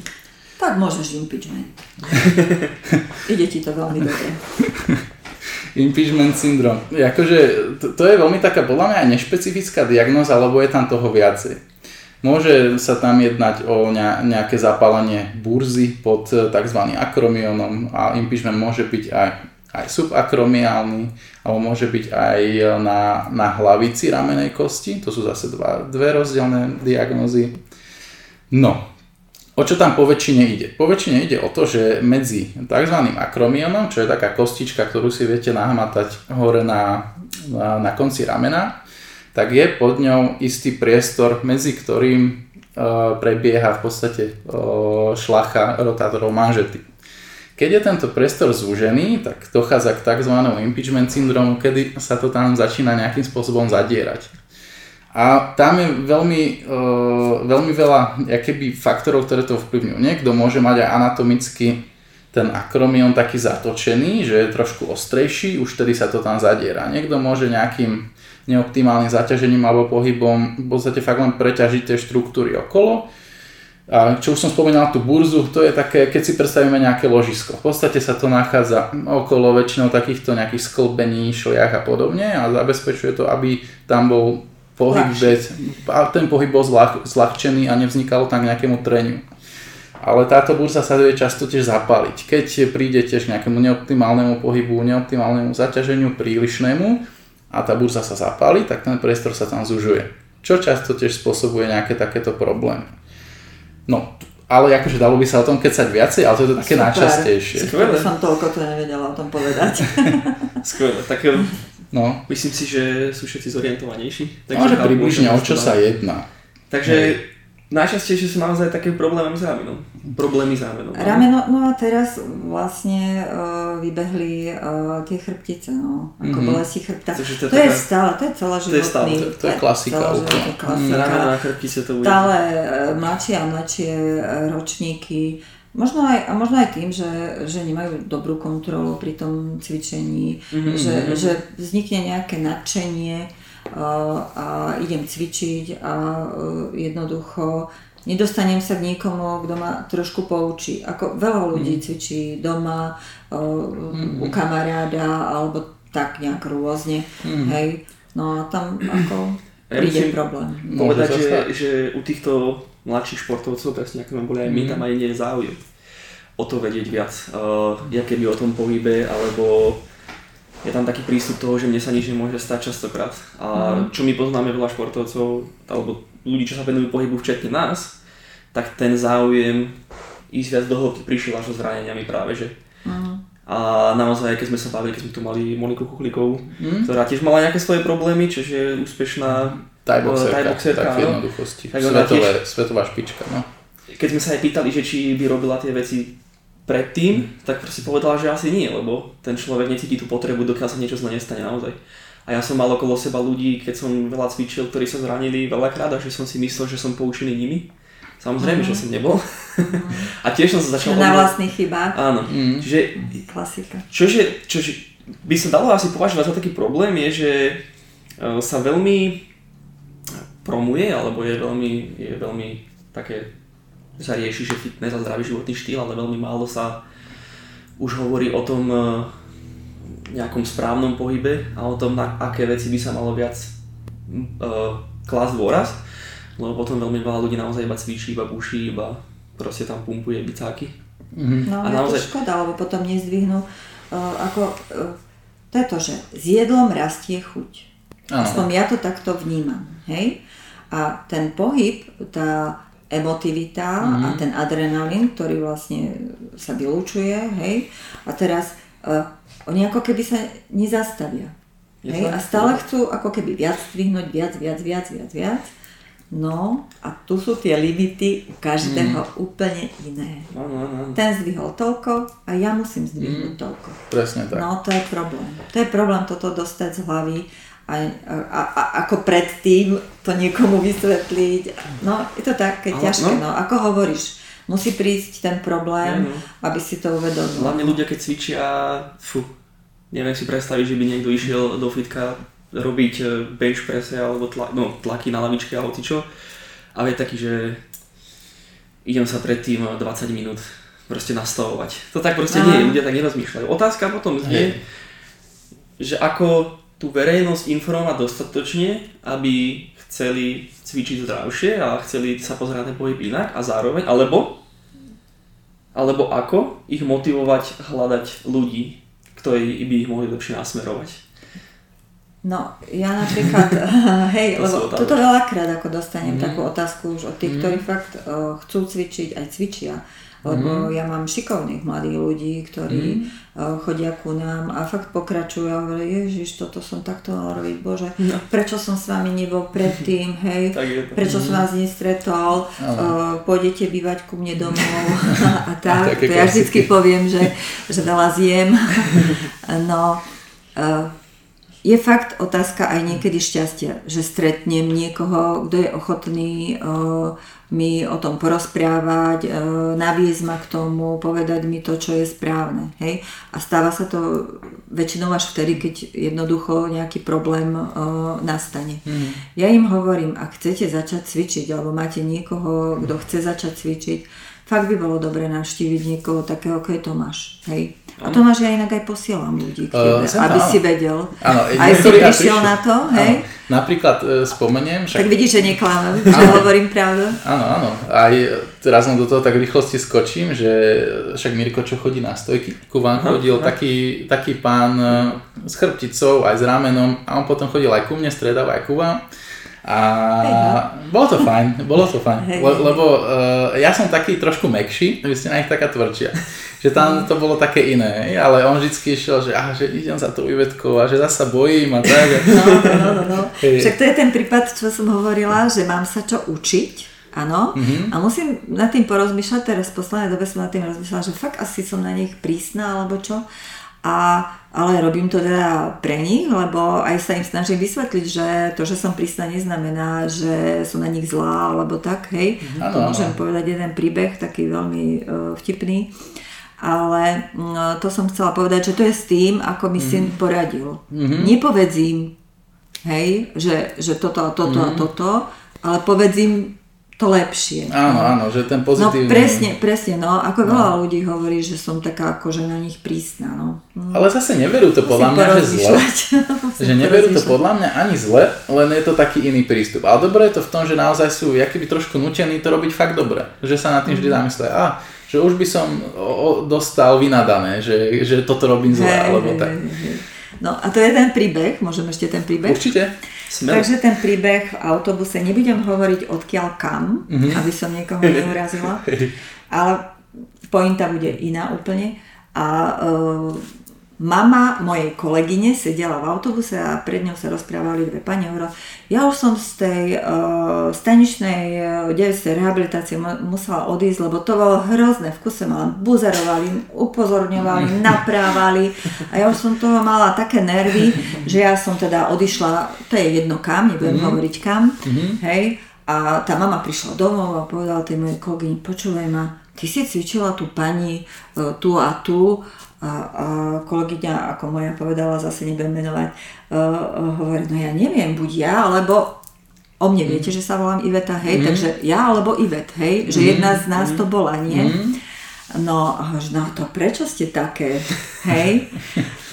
Tak môžeš impeachment. Ide ti to veľmi dobre. impeachment syndrom. Akože, to, to je veľmi taká podľa mňa aj nešpecifická diagnoza, lebo je tam toho viacej. Môže sa tam jednať o nejaké zapálenie burzy pod tzv. akromionom a impeachment môže byť aj aj subakromiálny, alebo môže byť aj na, na hlavici ramenej kosti, to sú zase dva, dve rozdielne diagnózy. No, o čo tam po väčšine ide? Po väčšine ide o to, že medzi tzv. akromionom, čo je taká kostička, ktorú si viete nahmatať hore na, na, na konci ramena, tak je pod ňou istý priestor, medzi ktorým e, prebieha v podstate e, šlacha rotátorov manžety. Keď je tento priestor zúžený, tak dochádza k tzv. impeachment syndromu, kedy sa to tam začína nejakým spôsobom zadierať. A tam je veľmi, uh, veľmi veľa keby, faktorov, ktoré to vplyvňujú. Niekto môže mať aj anatomicky ten akromion taký zatočený, že je trošku ostrejší, už tedy sa to tam zadiera. Niekto môže nejakým neoptimálnym zaťažením alebo pohybom v podstate fakt len preťažiť tie štruktúry okolo a čo už som spomínal tú burzu, to je také, keď si predstavíme nejaké ložisko. V podstate sa to nachádza okolo väčšinou takýchto nejakých sklbení, šliach a podobne a zabezpečuje to, aby tam bol pohyb bez, a ten pohyb bol zľah, zľahčený a nevznikalo tam nejakému treniu. Ale táto burza sa vie často tiež zapáliť. Keď príde tiež k nejakému neoptimálnemu pohybu, neoptimálnemu zaťaženiu, prílišnému a tá burza sa zapáli, tak ten priestor sa tam zužuje. Čo často tiež spôsobuje nejaké takéto problémy. No, ale akože dalo by sa o tom kecať viacej, ale to je to také Super. najčastejšie. Skvelé. som toľko to nevedela o tom povedať. Skvelé, tak no. myslím si, že sú všetci zorientovanejší. Takže no, že približne o čo sa jedná. Takže Hej Najčastejšie sú naozaj také problémy s ramenom. Problémy s ramenom. Rameno, no a teraz vlastne uh, vybehli uh, tie chrbtice, no, ako mm-hmm. bolesti chrbta. to, to, je stále, to je celoživotný. To je, stále, to, to je klasika. klasika. Rameno a chrbtice to bude. Stále uh, mladšie a mladšie ročníky. Možno aj, a možno aj tým, že, že nemajú dobrú kontrolu pri tom cvičení, mm-hmm. že, že vznikne nejaké nadšenie, a idem cvičiť a e, jednoducho nedostanem sa k niekomu, kto ma trošku poučí. Ako veľa ľudí mm. cvičí doma, mm. u kamaráda alebo tak nejak rôzne. Mm. Hej. No a tam ako ja príde problém. Povedať, že, že u týchto mladších športovcov, presne ako sme boli aj my, mm. tam aj nie je záujem o to vedieť viac. Uh, ja keby o tom pohybe, alebo je tam taký prístup toho, že mne sa nič nemôže stať častokrát. A mm. čo my poznáme veľa športovcov, alebo ľudí, čo sa venujú pohybu včetne nás, tak ten záujem ísť viac do hĺbky prišiel až so zraneniami práve, že. Mm. A naozaj, keď sme sa bavili, keď sme tu mali Moniku Kuchlíkovú, mm. ktorá tiež mala nejaké svoje problémy, čiže je úspešná tajboxerka, tak v jednoduchosti. Svetové, tiež, svetová špička, no. Keď sme sa aj pýtali, že či by robila tie veci predtým, tak proste povedala, že asi nie, lebo ten človek necíti tú potrebu, dokiaľ sa niečo zle nestane naozaj. A ja som mal okolo seba ľudí, keď som veľa cvičil, ktorí sa zranili veľakrát a že som si myslel, že som poučený nimi. Samozrejme, mm-hmm. že som nebol. Mm-hmm. a tiež som sa začal... Na vlastných chybách. Áno. Mm-hmm. Čiže... Klasika. Čože, čože by som dalo asi považovať za taký problém je, že e, sa veľmi promuje, alebo je veľmi, je veľmi také sa rieši, že fitness a zdravý životný štýl, ale veľmi málo sa už hovorí o tom e, nejakom správnom pohybe a o tom, na aké veci by sa malo viac uh, klásť dôraz, lebo potom veľmi veľa ľudí naozaj iba cvičí, iba buší, iba proste tam pumpuje bicáky. Mm-hmm. No a je naozaj... to škoda, lebo potom nezdvihnú uh, ako uh, to je to, že s jedlom rastie chuť. Aspoň ja to takto vnímam. Hej? A ten pohyb, tá emotivita mm-hmm. a ten adrenalín, ktorý vlastne sa vylúčuje, hej, a teraz uh, oni ako keby sa nezastavia. hej, a stále chcú ako keby viac zdvihnúť, viac, viac, viac, viac, viac. No a tu sú tie limity u každého mm. úplne iné. No, no, no. Ten zdvihol toľko a ja musím zdvihnúť mm. toľko. Presne tak. No to je problém. To je problém toto dostať z hlavy a, a, a ako predtým to niekomu vysvetliť. No je to také Ale, ťažké, no. no ako hovoríš. Musí prísť ten problém, no. aby si to uvedomil. Hlavne ľudia, keď cvičia, fú, neviem si predstaviť, že by niekto išiel do fitka robiť e, bench presse alebo tla, no, tlaky na lavičke alebo čo. Ale je taký, že idem sa predtým 20 minút proste nastavovať. To tak proste nie je, ľudia tak nerozmýšľajú. Otázka potom znie, že ako tú verejnosť informovať dostatočne, aby chceli cvičiť zdravšie a chceli sa pozerať na pohyb inak a zároveň, alebo alebo ako ich motivovať hľadať ľudí, ktorí by ich mohli lepšie nasmerovať. No, ja napríklad, hej, to lebo toto veľakrát ako dostanem mm. takú otázku už od tých, mm. ktorí fakt uh, chcú cvičiť, aj cvičia. Lebo mm. ja mám šikovných mladých ľudí, ktorí mm. chodia ku nám a fakt pokračujú a hovoria, ježiš, toto som takto mal robiť, bože, no. prečo som s vami nebol predtým, hej, prečo som vás nestretol, uh, pôjdete bývať ku mne domov a tak. To ja vždycky poviem, že, že veľa zjem. no, uh, je fakt otázka aj niekedy šťastia, že stretnem niekoho, kto je ochotný uh, mi o tom porozprávať, uh, naviesť ma k tomu, povedať mi to, čo je správne. Hej? A stáva sa to väčšinou až vtedy, keď jednoducho nejaký problém uh, nastane. Mm. Ja im hovorím, ak chcete začať cvičiť, alebo máte niekoho, kto chce začať cvičiť, fakt by bolo dobre navštíviť niekoho takého, ako je Tomáš. Hej? A Tomáš ja inak aj posielam ľudí k tebe, uh, aby áno. si vedel. Áno, aj si prišiel na to, hej? Áno. Napríklad uh, spomeniem... Však... Tak vidíš, že neklamem, že hovorím pravdu. Áno, áno. Aj teraz som do toho tak rýchlosti skočím, že však Mirko, čo chodí na stojky, ku vám chodil taký, taký pán uh, s chrbticou, aj s ramenom a on potom chodil aj ku mne, stredal aj ku vám. A bolo to fajn, bolo to fajn, Le, lebo uh, ja som taký trošku mekší, vy ste na nich taká tvrdšia. Že tam to bolo také iné, ale on vždycky išiel, že, aha, že idem za tou Ivetkou a že zasa bojím a tak. No, no, no, no. no. Však to je ten prípad, čo som hovorila, že mám sa čo učiť. Áno, mm-hmm. a musím nad tým porozmýšľať, teraz v poslednej dobe som nad tým rozmýšľala, že fakt asi som na nich prísna alebo čo. A, ale robím to teda pre nich, lebo aj sa im snažím vysvetliť, že to, že som prísna, neznamená, že som na nich zlá alebo tak, hej. Ano, to môžem ano. povedať jeden príbeh, taký veľmi uh, vtipný. Ale uh, to som chcela povedať, že to je s tým, ako mi mm. syn poradil. Mm-hmm. Nepovedz im, hej, že, že toto a toto mm. a mhm. toto, ale povedz im to lepšie. Áno, áno, že ten pozitívny... No presne, presne, no, ako no. veľa ľudí hovorí, že som taká akože na nich prísna, no. Mm. Ale zase neverú to podľa mňa, že zle. že neverú to podľa mňa ani zle, len je to taký iný prístup. Ale dobré je to v tom, že naozaj sú jakýby trošku nutení to robiť fakt dobre. Že sa nad tým vždy mm. zamyslia, a že už by som o, dostal vynadané, že, že toto robím zle, hey, alebo tak. Hey, hey. No a to je ten príbeh, môžem ešte ten príbeh? Určite. Smel. Takže ten príbeh v autobuse, nebudem hovoriť odkiaľ kam, mm-hmm. aby som niekoho neurazila, ale pointa bude iná úplne. A uh, Mama mojej kolegyne sedela v autobuse a pred ňou sa rozprávali dve pani. Hovorila, ja už som z tej uh, staničnej uh, 9. rehabilitácie musela odísť, lebo to bolo hrozné. V kuse ma buzerovali, upozorňovali, naprávali a ja už som toho mala také nervy, že ja som teda odišla, to je jedno kam, nebudem mm-hmm. hovoriť kam, mm-hmm. hej. A tá mama prišla domov a povedala tej mojej kolegyni, počúvaj ma, ty si cvičila tú pani uh, tu a tu a, a kolegyňa, ako moja povedala, zase nebudem menovať, uh, hovorí, no ja neviem, buď ja, alebo o mne mm. viete, že sa volám Iveta, hej, mm. takže ja alebo Ivet, hej, že mm. jedna z nás mm. to bola, nie? Mm. No, no to prečo ste také, hej?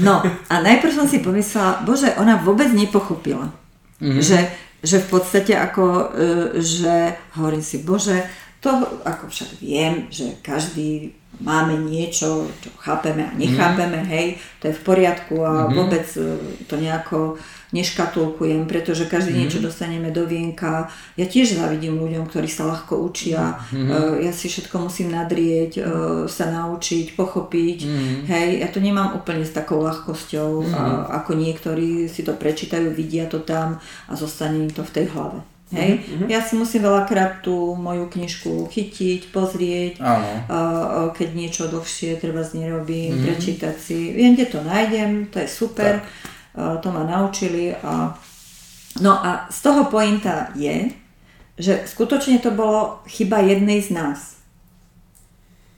No a najprv som si pomyslela, bože, ona vôbec nepochopila, mm. že, že v podstate ako, že hovorím si, bože, To ako však viem, že každý máme niečo, čo chápeme a nechápeme, mm. hej, to je v poriadku a mm-hmm. vôbec e, to nejako neškatulkujem, pretože každý mm. niečo dostaneme do vienka. Ja tiež závidím ľuďom, ktorí sa ľahko učia. Mm. Ja si všetko musím nadrieť, sa naučiť, pochopiť. Mm. Hej, ja to nemám úplne s takou ľahkosťou, mm. ako niektorí si to prečítajú, vidia to tam a zostane im to v tej hlave. Hej? Mm-hmm. Ja si musím veľakrát tú moju knižku chytiť, pozrieť, Áno. Keď niečo dlhšie treba z nerobím, mm-hmm. prečítať si. Viem, kde to nájdem, to je super, uh, to ma naučili. A... No a z toho pointa je, že skutočne to bolo chyba jednej z nás.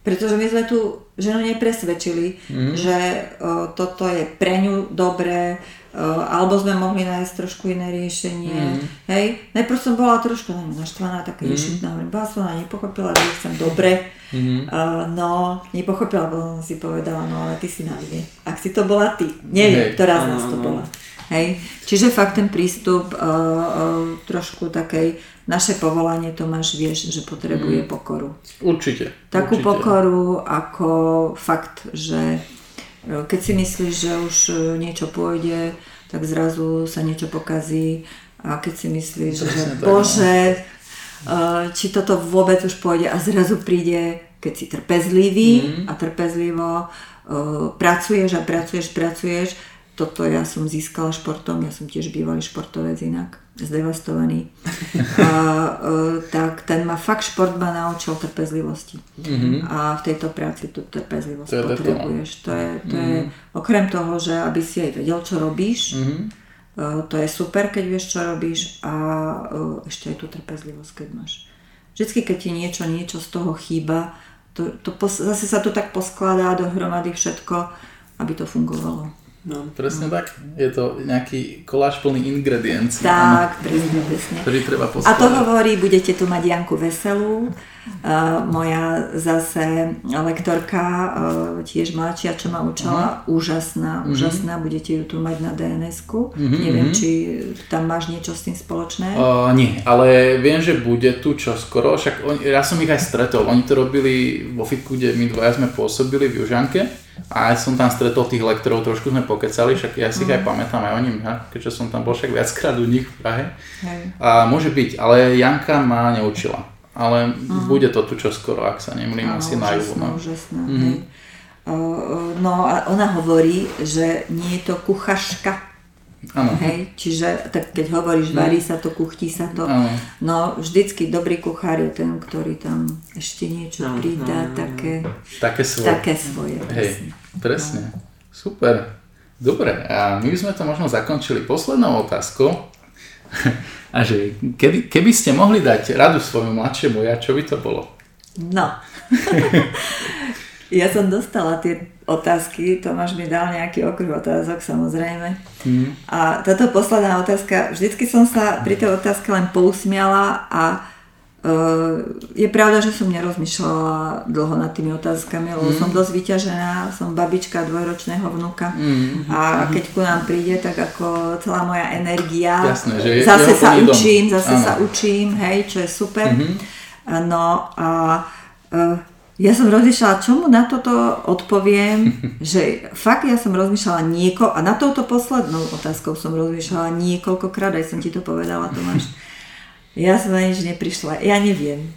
Pretože my sme tu ženu nepresvedčili, mm-hmm. že uh, toto je pre ňu dobré, alebo sme mohli nájsť trošku iné riešenie. Mm. Hej, najprv som bola trošku neviem, naštvaná, taká mm. ješitná, bola som nepochopila, že chcem dobre. Mm. Uh, no, nepochopila, bo som si povedala, no ale ty si na vine. Ak si to bola ty, neviem, hey. ktorá z nás to bola. Hej, čiže fakt ten prístup uh, uh, trošku takej, naše povolanie Tomáš vieš, že potrebuje mm. pokoru. Určite. Takú určite. pokoru ako fakt, že keď si myslíš, že už e, niečo pôjde, tak zrazu sa niečo pokazí a keď si myslíš, to že tak, bože, no. či toto vôbec už pôjde a zrazu príde, keď si trpezlivý mm. a trpezlivo uh, pracuješ a pracuješ, pracuješ, toto ja som získala športom, ja som tiež bývalý športovec inak zdevastovaný, a, e, tak ten ma fakt šport ma naučil trpezlivosti. Mm-hmm. A v tejto práci tú trpezlivosť to potrebuješ. To je, to mm-hmm. je, okrem toho, že aby si aj vedel, čo robíš, mm-hmm. to je super, keď vieš, čo robíš a e, ešte aj tú trpezlivosť, keď máš. Vždycky, keď ti niečo, niečo z toho chýba, to, to pos, zase sa to tak poskladá dohromady všetko, aby to fungovalo. No, presne no. tak. Je to nejaký koláž plný ingrediencií. Tak, presne, presne. Ktorý treba poskladať. A to hovorí, budete tu mať Janku Veselú, moja zase lektorka, uh, tiež mladšia, čo ma učila, uh-huh. úžasná, uh-huh. úžasná, budete ju tu mať na DNS-ku. Uh-huh. Neviem, či tam máš niečo s tým spoločné? Uh, nie, ale viem, že bude tu čo skoro, však on, ja som ich aj stretol, oni to robili vo fitku, kde my dvaja sme pôsobili v Južanke a ja som tam stretol tých lektorov, trošku sme pokecali, však ja si ich aj pamätám aj o ním, keďže som tam bol však viackrát u nich v Prahe. Hej. A môže byť, ale Janka ma neučila. Ale uh-huh. bude to tu čo skoro, ak sa nemýlim, asi na juhu. No. Úžasná, mm-hmm. no a ona hovorí, že nie je to kuchaška, Ano. Hej, čiže tak keď hovoríš, no. varí sa to, kuchtí sa to, ano. no vždycky dobrý kuchár je ten, ktorý tam ešte niečo ano, pridá, ano, také, také svoje. Také svoje Hej, presne. No. Super. Dobre, a my by sme to možno zakončili poslednou otázkou. A že keby, keby ste mohli dať radu svojmu mladšiemu ja, čo by to bolo? No. ja som dostala tie otázky, Tomáš mi dal nejaký okruh otázok samozrejme. Mm. A táto posledná otázka, vždycky som sa pri tej otázke len pousmiala a je pravda, že som nerozmýšľala dlho nad tými otázkami, lebo mm. som dosť vyťažená, som babička dvojročného vnuka mm. a keď ku nám príde, tak ako celá moja energia, Jasné, že je, zase sa učím, zase ano. sa učím, hej, čo je super. Mm-hmm. No a uh, ja som rozmýšľala, čo mu na toto odpoviem, že fakt ja som rozmýšľala nieko a na touto poslednou otázkou som rozmýšľala niekoľkokrát, aj som ti to povedala, Tomáš. Ja som na nič neprišla, ja neviem.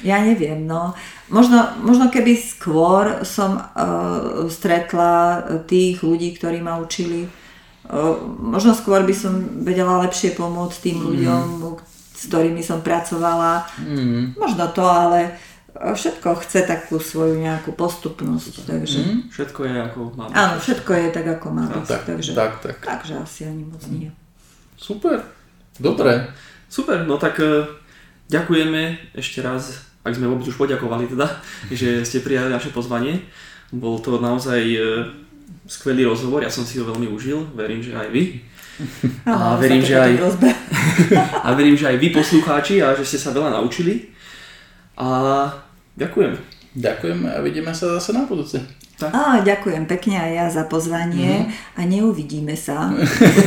Ja neviem, no. Možno, možno keby skôr som uh, stretla tých ľudí, ktorí ma učili, uh, možno skôr by som vedela lepšie pomôcť tým mm. ľuďom, s ktorými som pracovala. Mm. Možno to, ale všetko chce takú svoju nejakú postupnosť. Takže... Mm, všetko je ako má. Áno, všetko je tak ako má byť. tak, takže, tak, tak. takže asi ani moc nie. Super, dobre. Super, no tak uh, ďakujeme ešte raz, ak sme vôbec už poďakovali teda, že ste prijali naše pozvanie. Bol to naozaj uh, skvelý rozhovor, ja som si ho veľmi užil, verím, že aj vy. A verím, že aj, a verím, že aj vy poslucháči a že ste sa veľa naučili. A Ďakujem. Ďakujem a vidíme sa zase na budúce. Tak. Á, ďakujem pekne aj ja za pozvanie mm-hmm. a neuvidíme sa.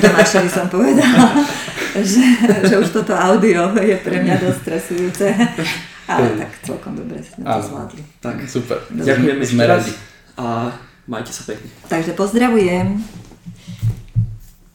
Tomášovi som povedala, že, že už toto audio je pre mňa dosť stresujúce. Ale tak celkom dobre sme to zvládli. Tak, Super. ďakujeme ešte Sme raz radi. a majte sa pekne. Takže pozdravujem.